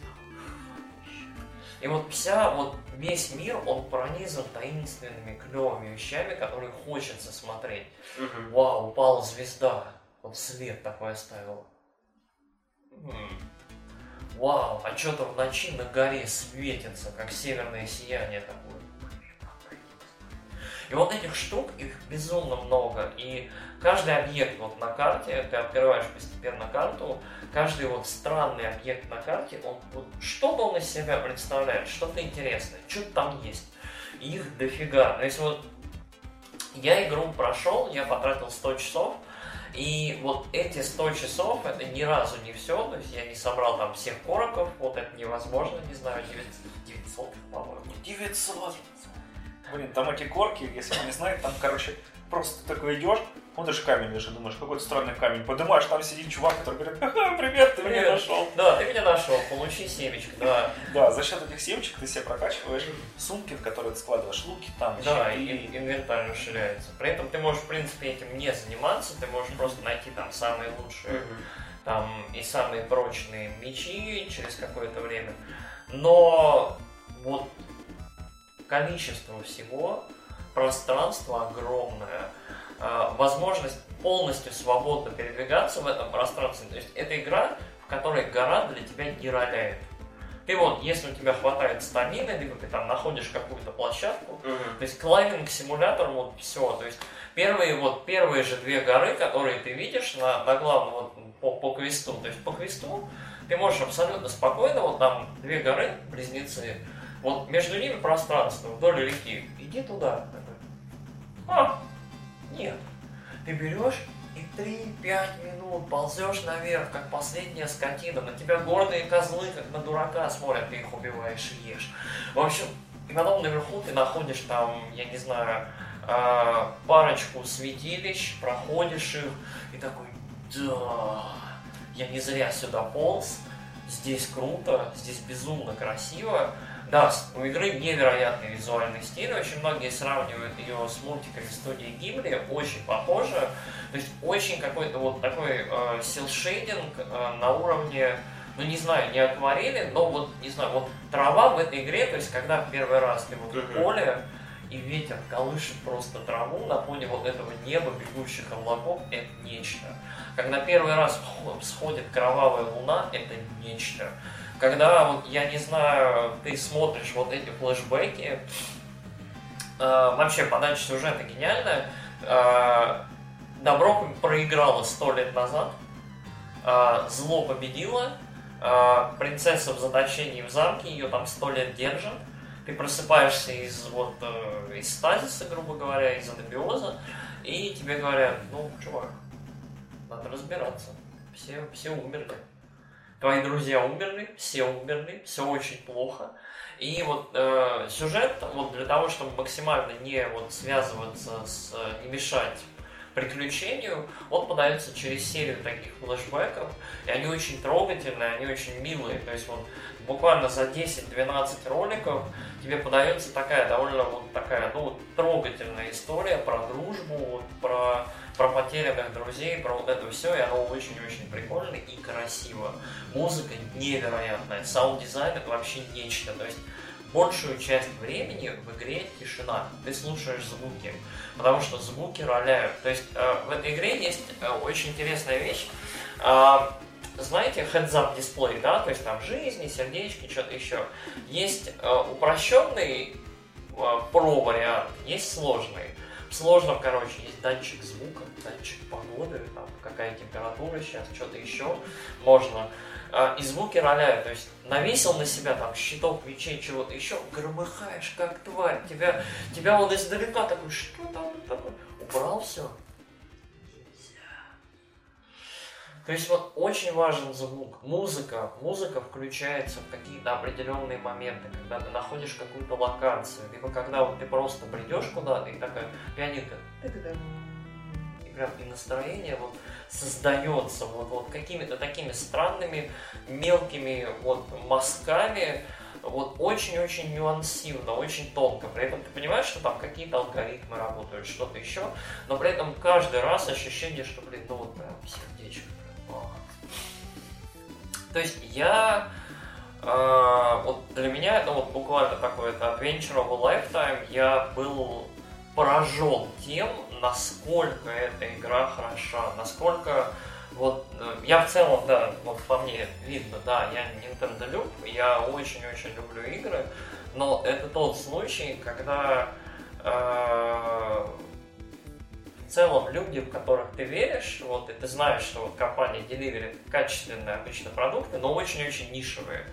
И вот вся, вот весь мир, он пронизан таинственными, клевыми вещами, которые хочется смотреть. Угу. Вау, упала звезда. Вот след такой оставил. Вау, а что-то в ночи на горе светится, как северное сияние такое. И вот этих штук, их безумно много. И каждый объект вот на карте, ты открываешь постепенно карту, каждый вот странный объект на карте, он вот что-то он из себя представляет, что-то интересное, что-то там есть. И их дофига. То есть вот я игру прошел, я потратил 100 часов, и вот эти 100 часов, это ни разу не все, то есть я не собрал там всех короков, вот это невозможно, не знаю, 900, 900 по-моему. 900! Блин, там эти корки, если вы не знаете, там, короче, просто такой идешь, смотришь камень лежит, думаешь, какой-то странный камень, поднимаешь, там сидит чувак, который говорит, ха привет, ты привет. меня нашел. Да, ты меня нашел, получи семечко, да. Да, за счет этих семечек ты себе прокачиваешь сумки, в которые ты складываешь луки, там, Да, и инвентарь расширяется. При этом ты можешь, в принципе, этим не заниматься, ты можешь просто найти там самые лучшие, там, и самые прочные мечи через какое-то время. Но вот количество всего, пространство огромное, а, возможность полностью свободно передвигаться в этом пространстве. То есть это игра, в которой гора для тебя не роляет. Ты вот, если у тебя хватает стамины, либо ты там находишь какую-то площадку, mm-hmm. то есть клайминг симулятор, вот все. То есть первые вот первые же две горы, которые ты видишь на, на главном вот, по, по квесту, то есть по квесту ты можешь абсолютно спокойно, вот там две горы, близнецы, вот между ними пространство вдоль реки. Иди туда. А, нет. Ты берешь и 3-5 минут ползешь наверх, как последняя скотина. На тебя гордые козлы, как на дурака смотрят, ты их убиваешь и ешь. В общем, и потом наверху ты находишь там, я не знаю, а, парочку святилищ, проходишь их и такой, да, я не зря сюда полз, здесь круто, здесь безумно красиво, да, у игры невероятный визуальный стиль, очень многие сравнивают ее с мультиками студии Гимли, очень похоже, то есть очень какой-то вот такой э, силшейдинг э, на уровне, ну не знаю, не акварели, но вот, не знаю, вот трава в этой игре, то есть когда первый раз ты вот в поле, и ветер колышет просто траву на фоне вот этого неба, бегущих облаков, это нечто. Когда первый раз всходит кровавая луна, это нечто когда, вот, я не знаю, ты смотришь вот эти флешбеки, э, вообще подача сюжета гениальная, э, добро проиграла сто лет назад, э, зло победило, э, принцесса в заточении в замке, ее там сто лет держат, ты просыпаешься из вот э, из стазиса, грубо говоря, из анабиоза, и тебе говорят, ну, чувак, надо разбираться, все, все умерли твои друзья умерли, все умерли, все очень плохо. И вот э, сюжет, вот для того, чтобы максимально не вот связываться с, не мешать приключению, он подается через серию таких флешбеков, и они очень трогательные, они очень милые, то есть вот буквально за 10-12 роликов тебе подается такая довольно вот такая, ну, трогательная история про дружбу, вот, про про потерянных друзей, про вот это все, и оно очень-очень прикольно и красиво. Музыка невероятная, саунд-дизайн это вообще нечто, то есть большую часть времени в игре тишина, ты слушаешь звуки, потому что звуки роляют. То есть э, в этой игре есть э, очень интересная вещь, э, знаете, heads-up дисплей, да, то есть там жизни, сердечки, что-то еще. Есть э, упрощенный э, про вариант, есть сложный. В сложном, короче, есть датчик звука, датчик погоды, там, какая температура сейчас, что-то еще можно. А, и звуки роляют, то есть навесил на себя там щиток, мечей, чего-то еще, громыхаешь как тварь, тебя, тебя он издалека такой, что там такое? Убрал все, То есть вот очень важен звук. Музыка. Музыка включается в какие-то определенные моменты, когда ты находишь какую-то локацию, либо когда вот ты просто бредешь куда-то и такая пианинка. И прям и настроение вот создается вот, вот какими-то такими странными мелкими вот мазками, вот очень-очень нюансивно, очень тонко. При этом ты понимаешь, что там какие-то алгоритмы работают, что-то еще, но при этом каждый раз ощущение, что, блин, ну вот прям сердечко то есть я э, вот для меня это вот буквально такой это adventure of a lifetime. Я был поражен тем, насколько эта игра хороша, насколько вот э, я в целом, да, вот по мне видно, да, я Nintendo люб, я очень-очень люблю игры, но это тот случай, когда э, в целом люди, в которых ты веришь, вот, и ты знаешь, что вот компания Delivery качественные обычно продукты, но очень-очень нишевые.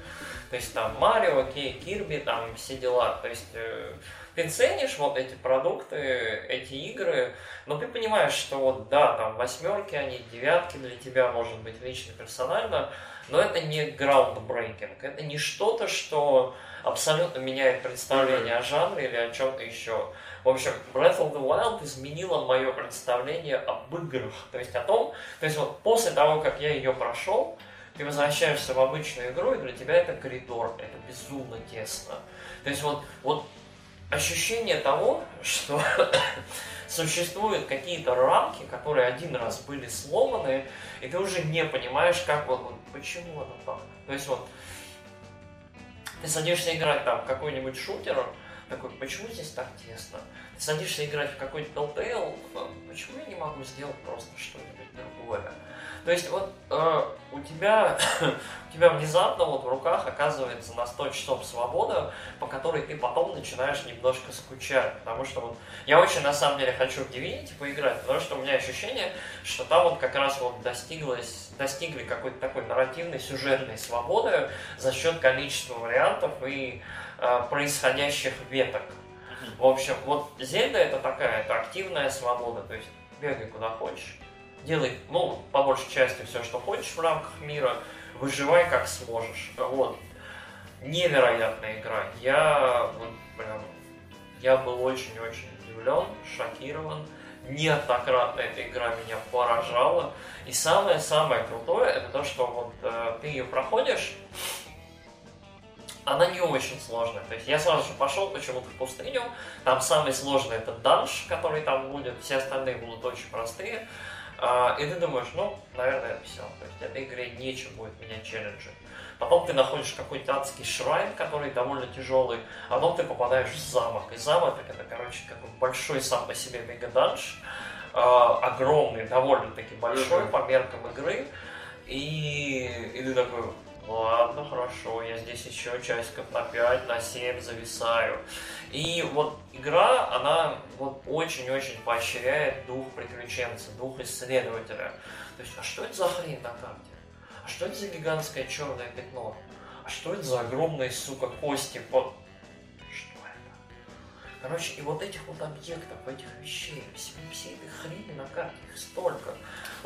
То есть там Марио, Кей, Кирби, там все дела. То есть э, ты ценишь вот эти продукты, эти игры, но ты понимаешь, что вот да, там восьмерки, они девятки для тебя, может быть, лично, персонально, но это не groundbreaking, это не что-то, что абсолютно меняет представление о жанре или о чем-то еще. В общем, Breath of the Wild изменила мое представление об играх, то есть о том, то есть вот после того, как я ее прошел, ты возвращаешься в обычную игру, и для тебя это коридор, это безумно тесно. То есть вот, вот ощущение того, что существуют какие-то рамки, которые один раз были сломаны, и ты уже не понимаешь, как вот, вот почему оно так. То есть вот ты садишься играть там какой-нибудь шутер, такой, почему здесь так тесно? Ты садишься играть в какой-то Telltale, почему я не могу сделать просто что-нибудь другое? То есть вот э, у тебя у тебя внезапно вот в руках оказывается на 100 часов свобода, по которой ты потом начинаешь немножко скучать, потому что вот я очень на самом деле хочу в Divinity поиграть, потому что у меня ощущение, что там вот как раз вот достиглось, достигли какой-то такой нарративной, сюжетной свободы за счет количества вариантов и э, происходящих веток. В общем, вот Зельда это такая, это активная свобода, то есть бегай куда хочешь делай, ну, по большей части все, что хочешь в рамках мира, выживай как сможешь. Вот. Невероятная игра. Я вот прям, я был очень-очень удивлен, шокирован. Неоднократно эта игра меня поражала. И самое-самое крутое, это то, что вот э, ты ее проходишь, она не очень сложная. То есть я сразу же пошел почему-то в пустыню, там самый сложный это данж, который там будет, все остальные будут очень простые. А, и ты думаешь, ну, наверное, все. То есть этой игре нечем будет менять челленджи. Потом ты находишь какой-то адский шрайн, который довольно тяжелый, а потом ты попадаешь в замок. И замок это, короче, какой большой сам по себе мегаданж, э, огромный, довольно-таки большой mm-hmm. по меркам игры. И, и ты такой, ладно, хорошо, я здесь еще часиков на 5, на 7 зависаю. И вот игра, она вот очень-очень поощряет дух приключенца, дух исследователя. То есть, а что это за хрень на карте? А что это за гигантское черное пятно? А что это за огромные, сука, кости под... Что это? Короче, и вот этих вот объектов, этих вещей, всей, всей этой хрени на карте, их столько.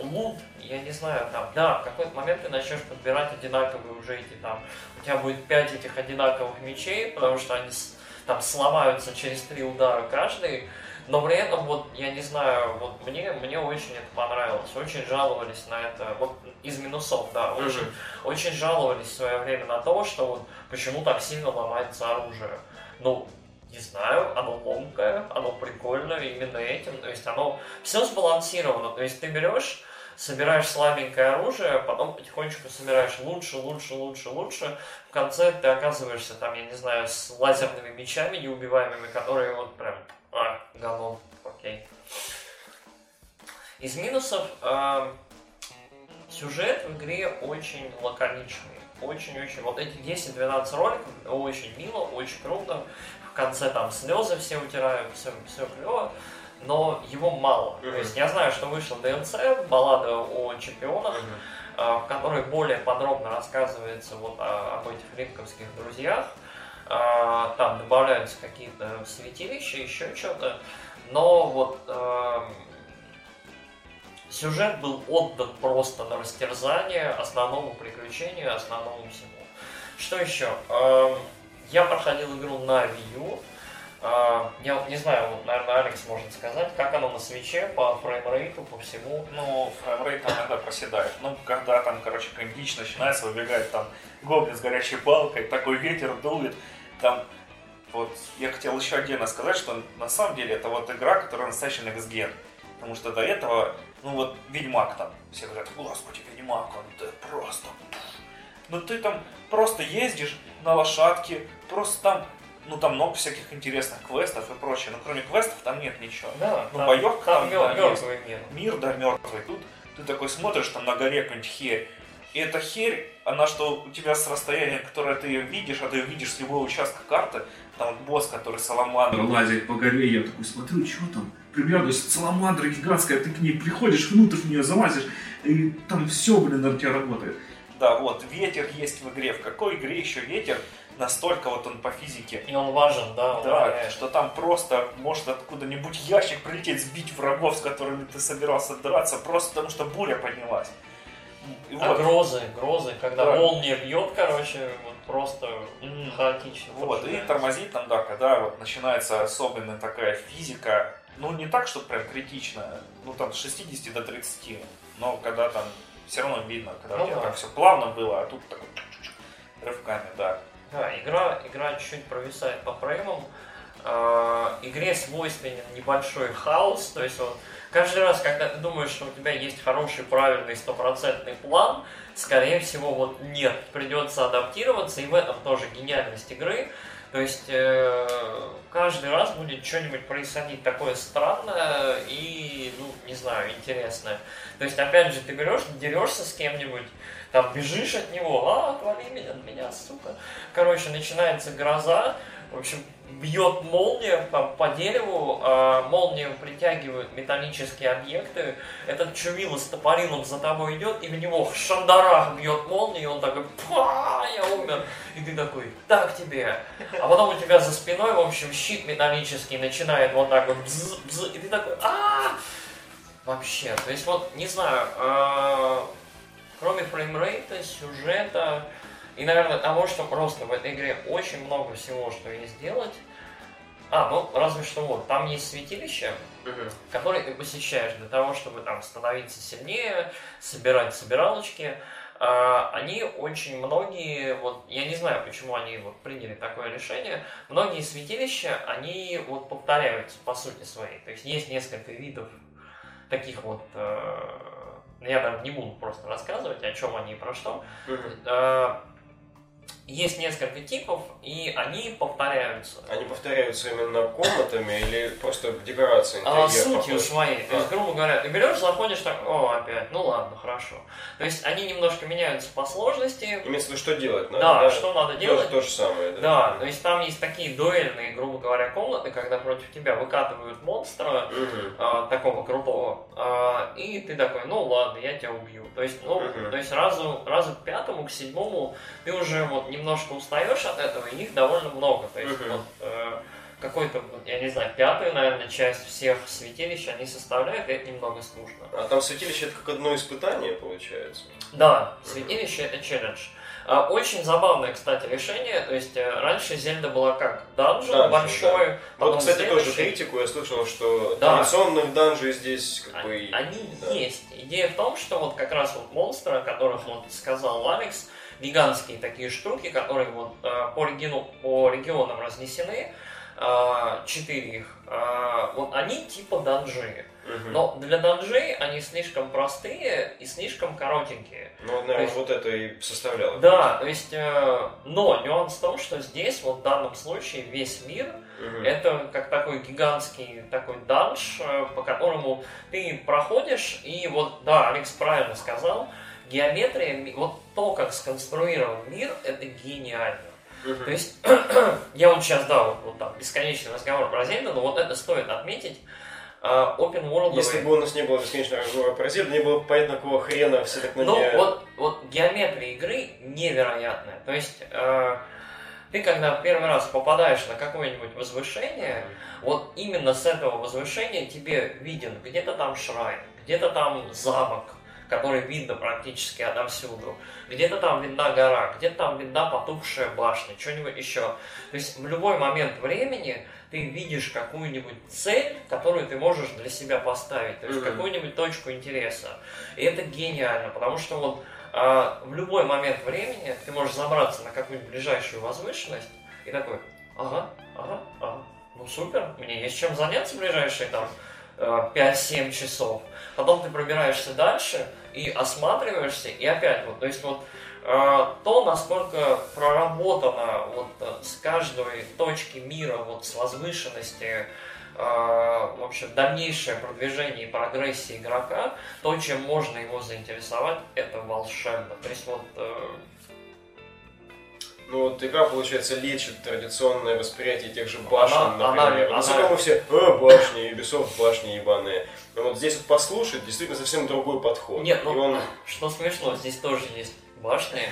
Лут, я не знаю, там, да, в какой-то момент ты начнешь подбирать одинаковые уже эти там, у тебя будет пять этих одинаковых мечей, потому что они там сломаются через три удара каждый, но при этом, вот, я не знаю, вот мне, мне очень это понравилось, очень жаловались на это, вот из минусов, да, очень, очень жаловались в свое время на то, что вот почему так сильно ломается оружие. Ну, не знаю, оно ломкое, оно прикольное именно этим, то есть оно все сбалансировано, то есть ты берешь собираешь слабенькое оружие, а потом потихонечку собираешь лучше, лучше, лучше, лучше. В конце ты оказываешься там, я не знаю, с лазерными мечами неубиваемыми, которые вот прям, а, говно, окей. Из минусов э, сюжет в игре очень лаконичный. Очень-очень. Вот эти 10-12 роликов очень мило, очень круто. В конце там слезы все утирают, все, все клево но его мало. Mm-hmm. То есть я знаю, что вышла DLC, баллада о чемпионах, mm-hmm. в которой более подробно рассказывается вот о, об этих линковских друзьях. А, там добавляются какие-то святилища, еще что-то. Но вот э, сюжет был отдан просто на растерзание основному приключению, основному всему. Что еще? Э, я проходил игру на Wii U. А, я не знаю, вот, наверное, Алекс может сказать, как оно на Switch е по framerate у, по всему. Ну, framerate там иногда проседает. Ну, когда там, короче, какая-нибудь начинается, выбегает там гоблин с горячей палкой, такой ветер дует, там вот я хотел еще отдельно сказать, что на самом деле это вот игра, которая настоящий next gen. Потому что до этого, ну вот Ведьмак там, все говорят, господи, Ведьмак, он да, просто но ты там просто ездишь на лошадке, просто там ну там много всяких интересных квестов и прочее, но кроме квестов там нет ничего. Да, ну боевка там, там да, мертвый мир. Мир, да, мертвый. Тут ты такой смотришь там на горе какую-нибудь херь, и эта херь, она что у тебя с расстояния, которое ты ее видишь, а ты ее видишь с любого участка карты, там вот босс, который саламандра лазит по горе, я такой смотрю, что там, приглядываюсь, саламандра гигантская, ты к ней приходишь, внутрь в нее залазишь, и там все, блин, на тебя работает. Да, вот, ветер есть в игре. В какой игре еще ветер? Настолько вот он по физике. И он важен, да. Да, он что там просто может откуда-нибудь ящик прилететь, сбить врагов, с которыми ты собирался драться, просто потому что буря поднялась. И а вот. грозы, грозы, когда да. молния бьет, короче, вот просто mm. хаотично. Вот, и тормозит там, да, когда вот начинается особенная такая физика, ну не так, что прям критично, ну там с 60 до 30, но когда там все равно видно, когда ну, у тебя да. так все плавно было, а тут так рывками, да. Да, игра, игра чуть-чуть провисает по фреймам. Э, игре свойственен небольшой хаос, то есть вот каждый раз, когда ты думаешь, что у тебя есть хороший, правильный, стопроцентный план, скорее всего, вот нет, придется адаптироваться, и в этом тоже гениальность игры. То есть э, каждый раз будет что-нибудь происходить такое странное и, ну, не знаю, интересное. То есть, опять же, ты берешь, дерешься с кем-нибудь, там бежишь от него, а, отвали меня от меня, сука. Короче, начинается гроза, в общем, бьет молния там, по дереву, э, молния притягивает металлические объекты, этот чувила с топорином за тобой идет, и в него шандарах бьет молния, и он такой, па, я умер. И ты такой, так тебе. А потом у тебя за спиной, в общем, щит металлический начинает вот так вот бз, бз, и ты такой, а Вообще, то есть вот, не знаю, э, кроме фреймрейта, сюжета, и, наверное, того, что просто в этой игре очень много всего, что есть сделать. А, ну, разве что вот, там есть святилище, uh-huh. которые ты посещаешь для того, чтобы там становиться сильнее, собирать собиралочки. А, они очень многие, вот, я не знаю, почему они вот приняли такое решение, многие святилища, они вот повторяются по сути своей. То есть есть несколько видов таких вот э, я там не буду просто рассказывать, о чем они и про что. Uh-huh есть несколько типов, и они повторяются. Они повторяются именно комнатами или просто декорацией а, Сутью своей. То есть, грубо говоря, ты берешь, заходишь так, о, опять, ну ладно, хорошо. То есть они немножко меняются по сложности. Имеется в виду, что делать надо. Да, да? что надо делать. То, то же самое, да. Да, то есть там есть такие дуэльные, грубо говоря, комнаты, когда против тебя выкатывают монстра, угу. а, такого крутого, а, и ты такой, ну ладно, я тебя убью. То есть, ну, угу. то есть разу, разу к пятому, к седьмому ты уже вот немножко устаешь от этого, и их довольно много. То есть uh-huh. вот э, какой-то, я не знаю, пятую, наверное, часть всех святилищ они составляют, и это немного скучно. А там святилище это как одно испытание, получается? Да, святилище uh-huh. это челлендж. А, очень забавное, кстати, решение. То есть э, раньше Зельда была как данжен да, большой. Да. Вот, кстати, следующий... тоже критику я слышал, что да. традиционных данжей здесь как бы... Они да. есть. Идея в том, что вот как раз вот монстры, о которых вот сказал Алекс, гигантские такие штуки, которые вот э, по, региону, по регионам разнесены, э, четыре их, э, вот они типа данжи. Угу. Но для данжей они слишком простые и слишком коротенькие. Ну, наверное, есть, вот это и составляло. Да, то есть, но нюанс в том, что здесь, вот в данном случае, весь мир угу. это как такой гигантский такой данж, по которому ты проходишь, и вот, да, Алекс правильно сказал, геометрия, вот то, как сконструирован мир, это гениально. Uh-huh. То есть, я вот сейчас, да, вот, вот там бесконечный разговор про Зельду, но вот это стоит отметить. Uh, open world. Если бы у нас не было бесконечного разговора про Зельду, не было бы понятно, какого хрена все так на Ну, вот, вот геометрия игры невероятная. То есть, uh, ты когда первый раз попадаешь на какое-нибудь возвышение, вот именно с этого возвышения тебе виден где-то там шрайн, где-то там замок, который видно практически отовсюду. Где-то там видна гора, где-то там видна потухшая башня, что-нибудь еще. То есть в любой момент времени ты видишь какую-нибудь цель, которую ты можешь для себя поставить, то есть mm-hmm. какую-нибудь точку интереса. И это гениально, потому что вот а, в любой момент времени ты можешь забраться на какую-нибудь ближайшую возвышенность и такой, ага, ага, ага, ну супер, мне есть чем заняться в ближайшие там 5-7 часов. Потом ты пробираешься дальше и осматриваешься, и опять вот, то есть вот то, насколько проработано вот с каждой точки мира, вот с возвышенности, в общем, дальнейшее продвижение и прогрессия игрока, то, чем можно его заинтересовать, это волшебно. То есть вот ну вот игра, получается, лечит традиционное восприятие тех же башен, она, например. Она, Высоко она... мы все, а, башни, Ubisoft, башни ебаные. Но вот здесь вот послушать, действительно совсем другой подход. Нет, ну, он... что смешно, здесь тоже есть башни.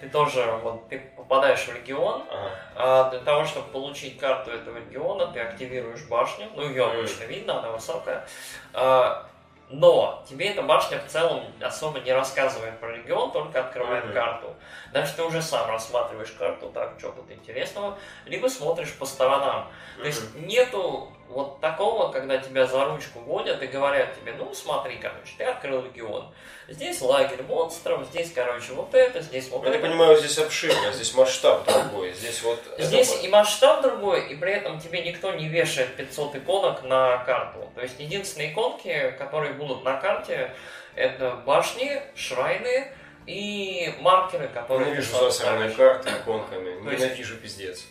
Ты тоже, вот, ты попадаешь в регион, ага. а для того, чтобы получить карту этого региона, ты активируешь башню, ну ее обычно видно, она высокая, а, но тебе эта башня в целом особо не рассказывает про регион, только открывает mm-hmm. карту. Дальше ты уже сам рассматриваешь карту, так, что тут интересного, либо смотришь по сторонам. Mm-hmm. То есть нету вот такого, когда тебя за ручку водят и говорят тебе, ну смотри, короче, ты открыл регион. Здесь лагерь монстров, здесь, короче, вот это, здесь вот Я это. Я понимаю, здесь обширно, здесь масштаб другой, здесь вот... Здесь это... и масштаб другой, и при этом тебе никто не вешает 500 иконок на карту. То есть единственные иконки, которые будут на карте, это башни, шрайны и маркеры, которые... Ненавижу засранные карты иконками, ненавижу пиздец.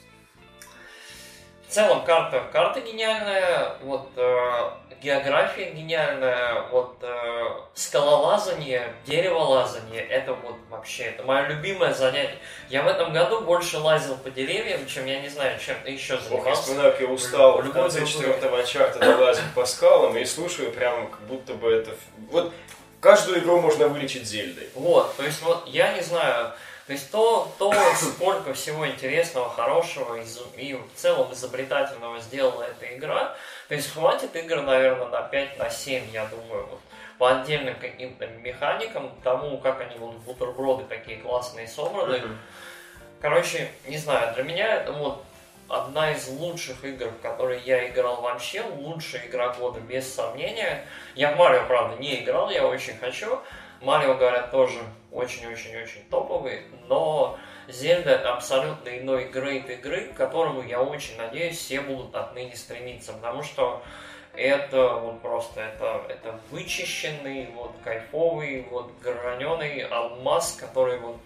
В целом карта, карта гениальная, вот э, география гениальная, вот э, скалолазание, дереволазание, это вот вообще, это мое любимое занятие. Я в этом году больше лазил по деревьям, чем я не знаю, чем ты еще занимался. Ох, вспоминаю, как я устал в конце четвертого чарта лазить по скалам и слушаю прям, как будто бы это... Вот каждую игру можно вылечить Зельдой. Вот, то есть вот я не знаю, то есть то, то сколько всего интересного, хорошего и, в целом изобретательного сделала эта игра, то есть хватит игр, наверное, на 5, на 7, я думаю, вот, по отдельным каким-то механикам, тому, как они вот бутерброды такие классные собраны. Короче, не знаю, для меня это вот одна из лучших игр, в которые я играл вообще, лучшая игра года, без сомнения. Я в Марио, правда, не играл, я очень хочу. Марио, говорят, тоже очень-очень-очень топовый, но Зельда это абсолютно иной грейд игры, к которому, я очень надеюсь, все будут отныне стремиться, потому что это вот просто, это, это вычищенный, вот кайфовый, вот граненый алмаз, который вот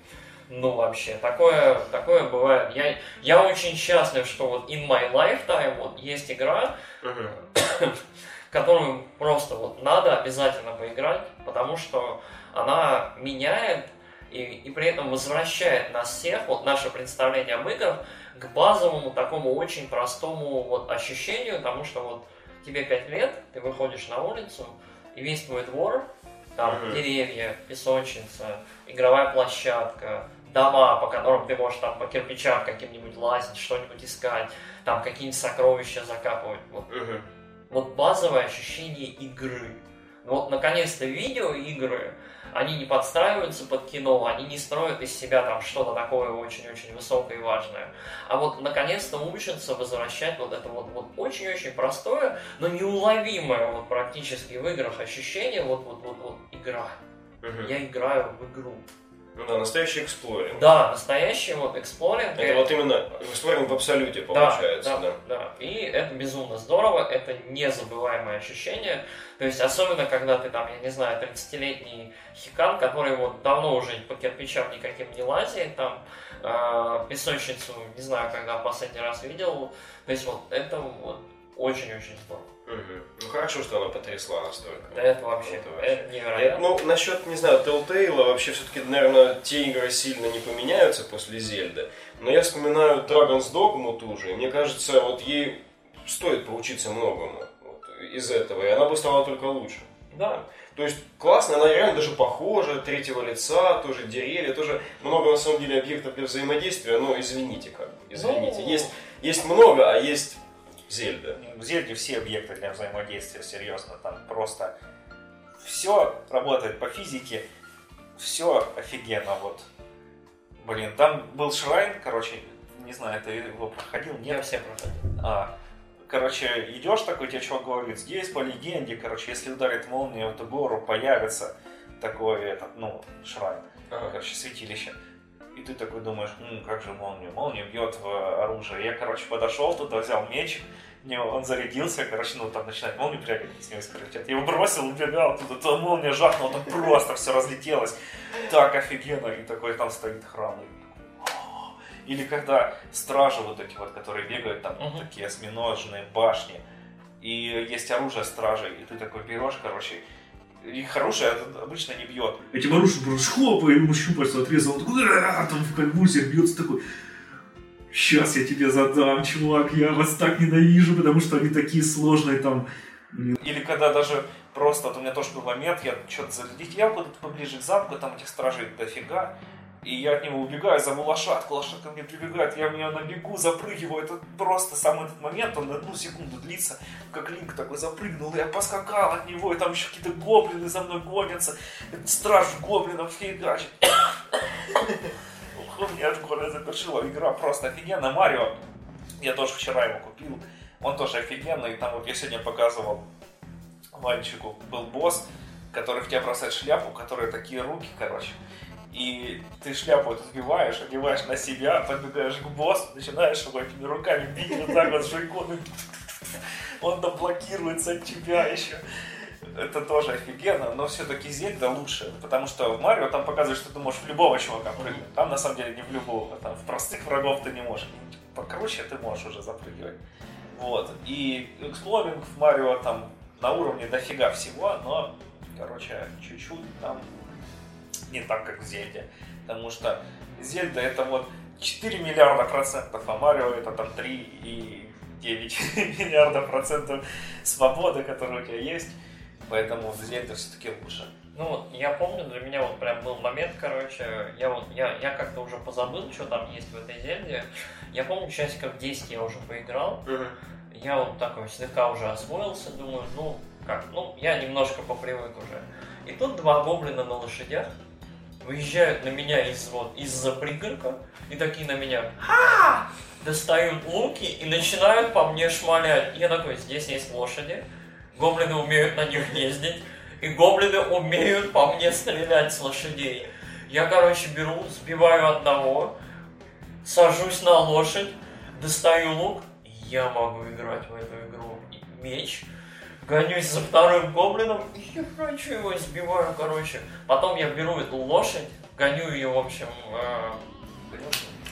ну вообще, такое, такое бывает. Я, я очень счастлив, что вот in my lifetime вот есть игра, uh-huh. которую просто вот надо обязательно поиграть, потому что она меняет и, и при этом возвращает нас всех, вот наше представление об играх, к базовому такому очень простому вот ощущению, потому что вот тебе 5 лет, ты выходишь на улицу, и весь твой двор, там mm-hmm. деревья, песочница, игровая площадка, дома, по которым ты можешь там по кирпичам каким-нибудь лазить, что-нибудь искать, там какие-нибудь сокровища закапывать. Вот, mm-hmm. вот базовое ощущение игры. Вот наконец-то видеоигры, они не подстраиваются под кино, они не строят из себя там что-то такое очень-очень высокое и важное. А вот наконец-то учатся возвращать вот это вот, вот очень-очень простое, но неуловимое вот практически в играх ощущение вот вот вот, вот игра. Угу. Я играю в игру. Ну да, настоящий exploring. Да, настоящий вот exploring. Это вот именно exploring в абсолюте получается, да, да, да. да. И это безумно здорово, это незабываемое ощущение. То есть особенно, когда ты там, я не знаю, 30-летний хикан, который вот давно уже по кирпичам никаким не лазит, там э, песочницу, не знаю, когда последний раз видел. То есть вот это вот очень-очень здорово. Угу. Ну хорошо, что она потрясла настолько. Да это вообще, это, вообще. это невероятно. ну, насчет, не знаю, Telltale, вообще все-таки, наверное, те игры сильно не поменяются после Зельды. Но я вспоминаю Dragon's Dogma ту же, и мне кажется, вот ей стоит поучиться многому вот, из этого, и она бы стала только лучше. Да. То есть классно, она реально даже похожа, третьего лица, тоже деревья, тоже много на самом деле объектов для взаимодействия, но извините как бы, извините. Ну... Есть, есть много, а есть Зельда. В Зельде все объекты для взаимодействия, серьезно, там просто все работает по физике, все офигенно, вот. Блин, там был Шрайн, короче, не знаю, ты его проходил? Нет? Я все проходил. А, короче, идешь такой, тебе чувак говорит, здесь по легенде, короче, если ударит молния в эту гору, появится такой, этот, ну, Шрайн, ага. короче, святилище. И ты такой думаешь, М, как же молния? Молния бьет в оружие. Я, короче, подошел туда, взял меч, мне он зарядился, короче, ну там начинает молнию прыгать, с него искры Я его бросил, убегал туда, то молния жахнула, там просто все разлетелось. Так офигенно, и такой там стоит храм. Или когда стражи вот эти вот, которые бегают, там uh-huh. такие осьминожные башни, и есть оружие стражей, и ты такой берешь, короче, и хорошее обычно не бьет. Этим оружием просто хлопа, ему щупальца отрезал, он такой, там в конвульсиях бьется такой, сейчас я тебе задам, чувак, я вас так ненавижу, потому что они такие сложные там. Или когда даже просто, вот у меня тоже был момент, я что-то залетел куда-то поближе к замку, там этих стражей дофига, и я от него убегаю, зову лошадку, лошадка мне прибегает, я в нее набегу, запрыгиваю. Это просто сам этот момент, он одну секунду длится, как Линк такой запрыгнул, я поскакал от него, и там еще какие-то гоблины за мной гонятся, страж гоблинов фигачит. У меня от горя запершила, игра просто офигенная. Марио, я тоже вчера его купил, он тоже офигенный, там вот я сегодня показывал мальчику, был босс, который в тебя бросает шляпу, у которой такие руки, короче и ты шляпу эту сбиваешь, одеваешь на себя, подбегаешь к боссу, начинаешь его этими руками бить вот так вот жойконы. Он там блокируется от тебя еще. Это тоже офигенно, но все-таки Зельда лучше, потому что в Марио там показывают, что ты можешь в любого чувака прыгнуть. Там на самом деле не в любого, там в простых врагов ты не можешь. Покруче ты можешь уже запрыгивать. Вот. И эксплоринг в Марио там на уровне дофига всего, но, короче, чуть-чуть там не так, как в Зельде. Потому что Зельда это вот 4 миллиарда процентов, а Марио это там 3 и 9 миллиарда процентов свободы, которая у тебя есть. Поэтому Зельда все-таки лучше. Ну вот, я помню, для меня вот прям был момент, короче, я вот, я, я как-то уже позабыл, что там есть в этой Зельде. Я помню, часиков 10 я уже поиграл. Я вот такой слегка уже освоился, думаю, ну, как, ну, я немножко попривык уже. И тут два гоблина на лошадях, выезжают на меня из вот из-за пригорка и такие на меня Ха! достают луки и начинают по мне шмалять. Я такой, здесь есть лошади, гоблины умеют на них ездить, и гоблины умеют по мне стрелять с лошадей. Я, короче, беру, сбиваю одного, сажусь на лошадь, достаю лук, я могу играть в эту игру. Меч, гонюсь за вторым гоблином и херачу его, избиваю, короче. Потом я беру эту лошадь, гоню ее, в общем, э,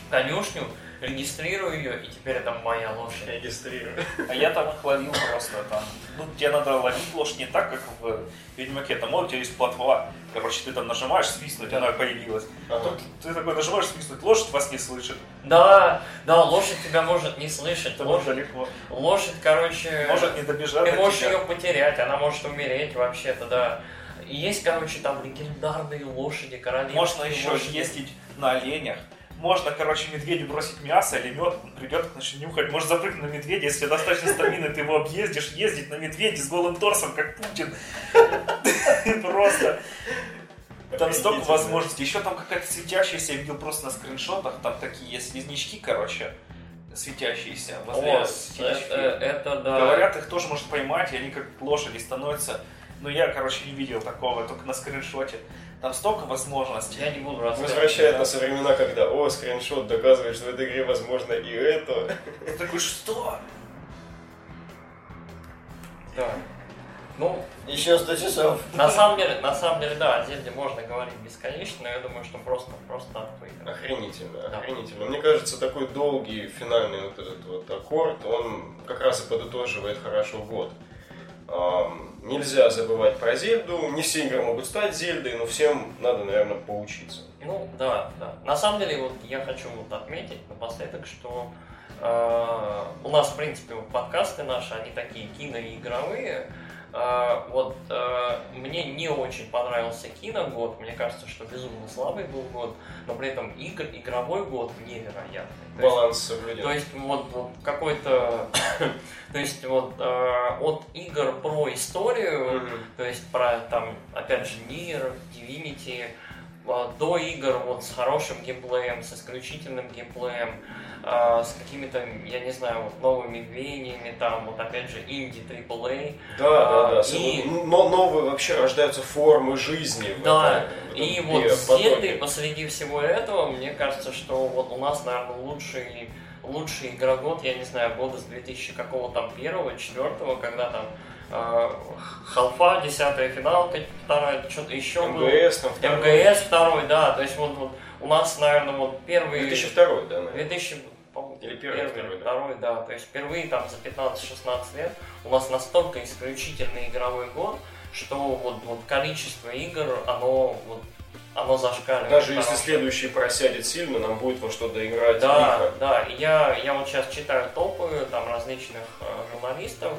конюшню, регистрирую ее, и теперь это моя лошадь. Регистрирую. А я там их ловил просто там. Ну, тебе надо ловить лошадь не так, как в Ведьмаке. Там вот у тебя есть платва. Короче, ты там нажимаешь, свистнуть, она появилась. А тут ты такой нажимаешь, свистнуть, лошадь вас не слышит. Да, да, лошадь тебя может не слышать. Это лошадь, далеко. Лошадь, короче... Может не добежать Ты можешь тебя. ее потерять, она может умереть вообще-то, да. Есть, короче, там легендарные лошади, королевские Можно еще лошади. ездить на оленях можно, короче, медведю бросить мясо или мед, он придет, начнет нюхать. Может запрыгнуть на медведя, если достаточно стамины, ты его объездишь, ездить на медведе с голым торсом, как Путин. Просто. Там столько возможностей. Еще там какая-то светящаяся, я видел просто на скриншотах, там такие есть слизнячки, короче, светящиеся. О, это, да. Говорят, их тоже может поймать, и они как лошади становятся. Но я, короче, не видел такого, только на скриншоте. Там столько возможностей. Я не буду рассказывать. Возвращает нас со времена, когда, о, скриншот доказывает, что в этой игре возможно и это. Я такой, что? Да. Ну, еще 100 часов. На самом деле, на самом деле, да, о Зельде можно говорить бесконечно, но я думаю, что просто, просто Охренительно, да. охренительно. Мне кажется, такой долгий финальный вот этот вот аккорд, он как раз и подытоживает хорошо год. Нельзя забывать про Зельду. Не все игры могут стать Зельдой, но всем надо, наверное, поучиться. Ну, да, да. На самом деле, вот я хочу вот отметить напоследок, что э, у нас, в принципе, подкасты наши, они такие киноигровые. А, вот а, мне не очень понравился киногод, мне кажется, что безумно слабый был год, но при этом игр, игровой год невероятный. Баланс соблюден. То есть вот, вот какой-то, то есть вот э, от игр про историю, mm-hmm. то есть про там опять же Нир, Divinity, а, до игр вот с хорошим геймплеем, с исключительным геймплеем, а, с какими-то, я не знаю, вот новыми веяниями, там, вот опять же, инди, AAA. Да, да, да. И... Но новые вообще рождаются формы жизни. Да, этом, и вот с посреди всего этого, мне кажется, что вот у нас, наверное, лучший лучший игрогод, я не знаю, года с 2000 какого там первого, четвертого, когда там э, Халфа, десятая финалка, вторая, что-то еще МГС, там второй. МГС второй, да, то есть вот, вот у нас, наверное, вот первый... 2002, да, наверное. 2000, или первый, первый второй, второй, да. да. То есть впервые там за 15-16 лет у нас настолько исключительный игровой год, что вот, вот количество игр, оно вот оно зашкаливает. Даже если следующий просядет сильно, нам будет во что доиграть. Да, лихо. да. Я, я вот сейчас читаю топы там различных э, журналистов.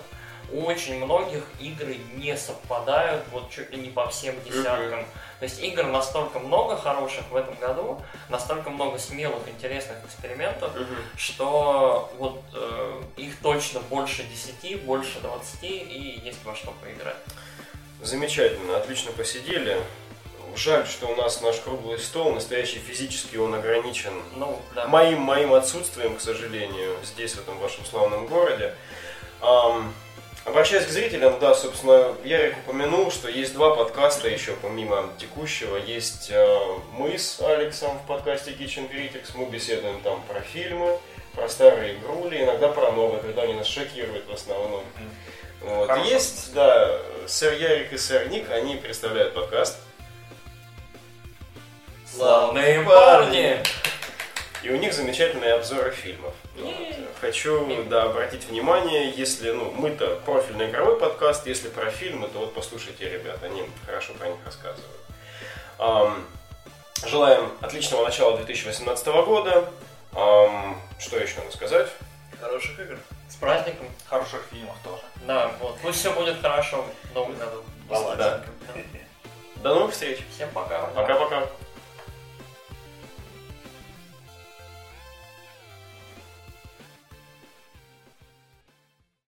У очень многих игры не совпадают вот чуть ли не по всем десяткам. То есть игр настолько много хороших в этом году, настолько много смелых, интересных экспериментов, uh-huh. что вот э, их точно больше 10, больше 20 и есть во что поиграть. Замечательно, отлично посидели. Жаль, что у нас наш круглый стол, настоящий физически он ограничен ну, да. моим, моим отсутствием, к сожалению, здесь, в этом вашем славном городе. Um, обращаясь к зрителям, да, собственно, Ярик упомянул, что есть два подкаста еще, помимо текущего. Есть uh, мы с Алексом в подкасте Kitchen Critics, мы беседуем там про фильмы, про старые игрули, иногда про новые, когда они нас шокируют в основном. Вот. Есть, да, сэр Ярик и сэр Ник, они представляют подкаст Славные парни! И у них замечательные обзоры фильмов. Вот. Хочу да, обратить внимание, если ну, мы-то профильный игровой подкаст, если про фильмы, то вот послушайте ребят, они хорошо про них рассказывают. Um, желаем отличного начала 2018 года. Um, что еще надо сказать? Хороших игр. С праздником. Хороших фильмов тоже. Да, вот. Пусть все будет хорошо новом году. Да. До новых встреч. Всем пока. Пока-пока.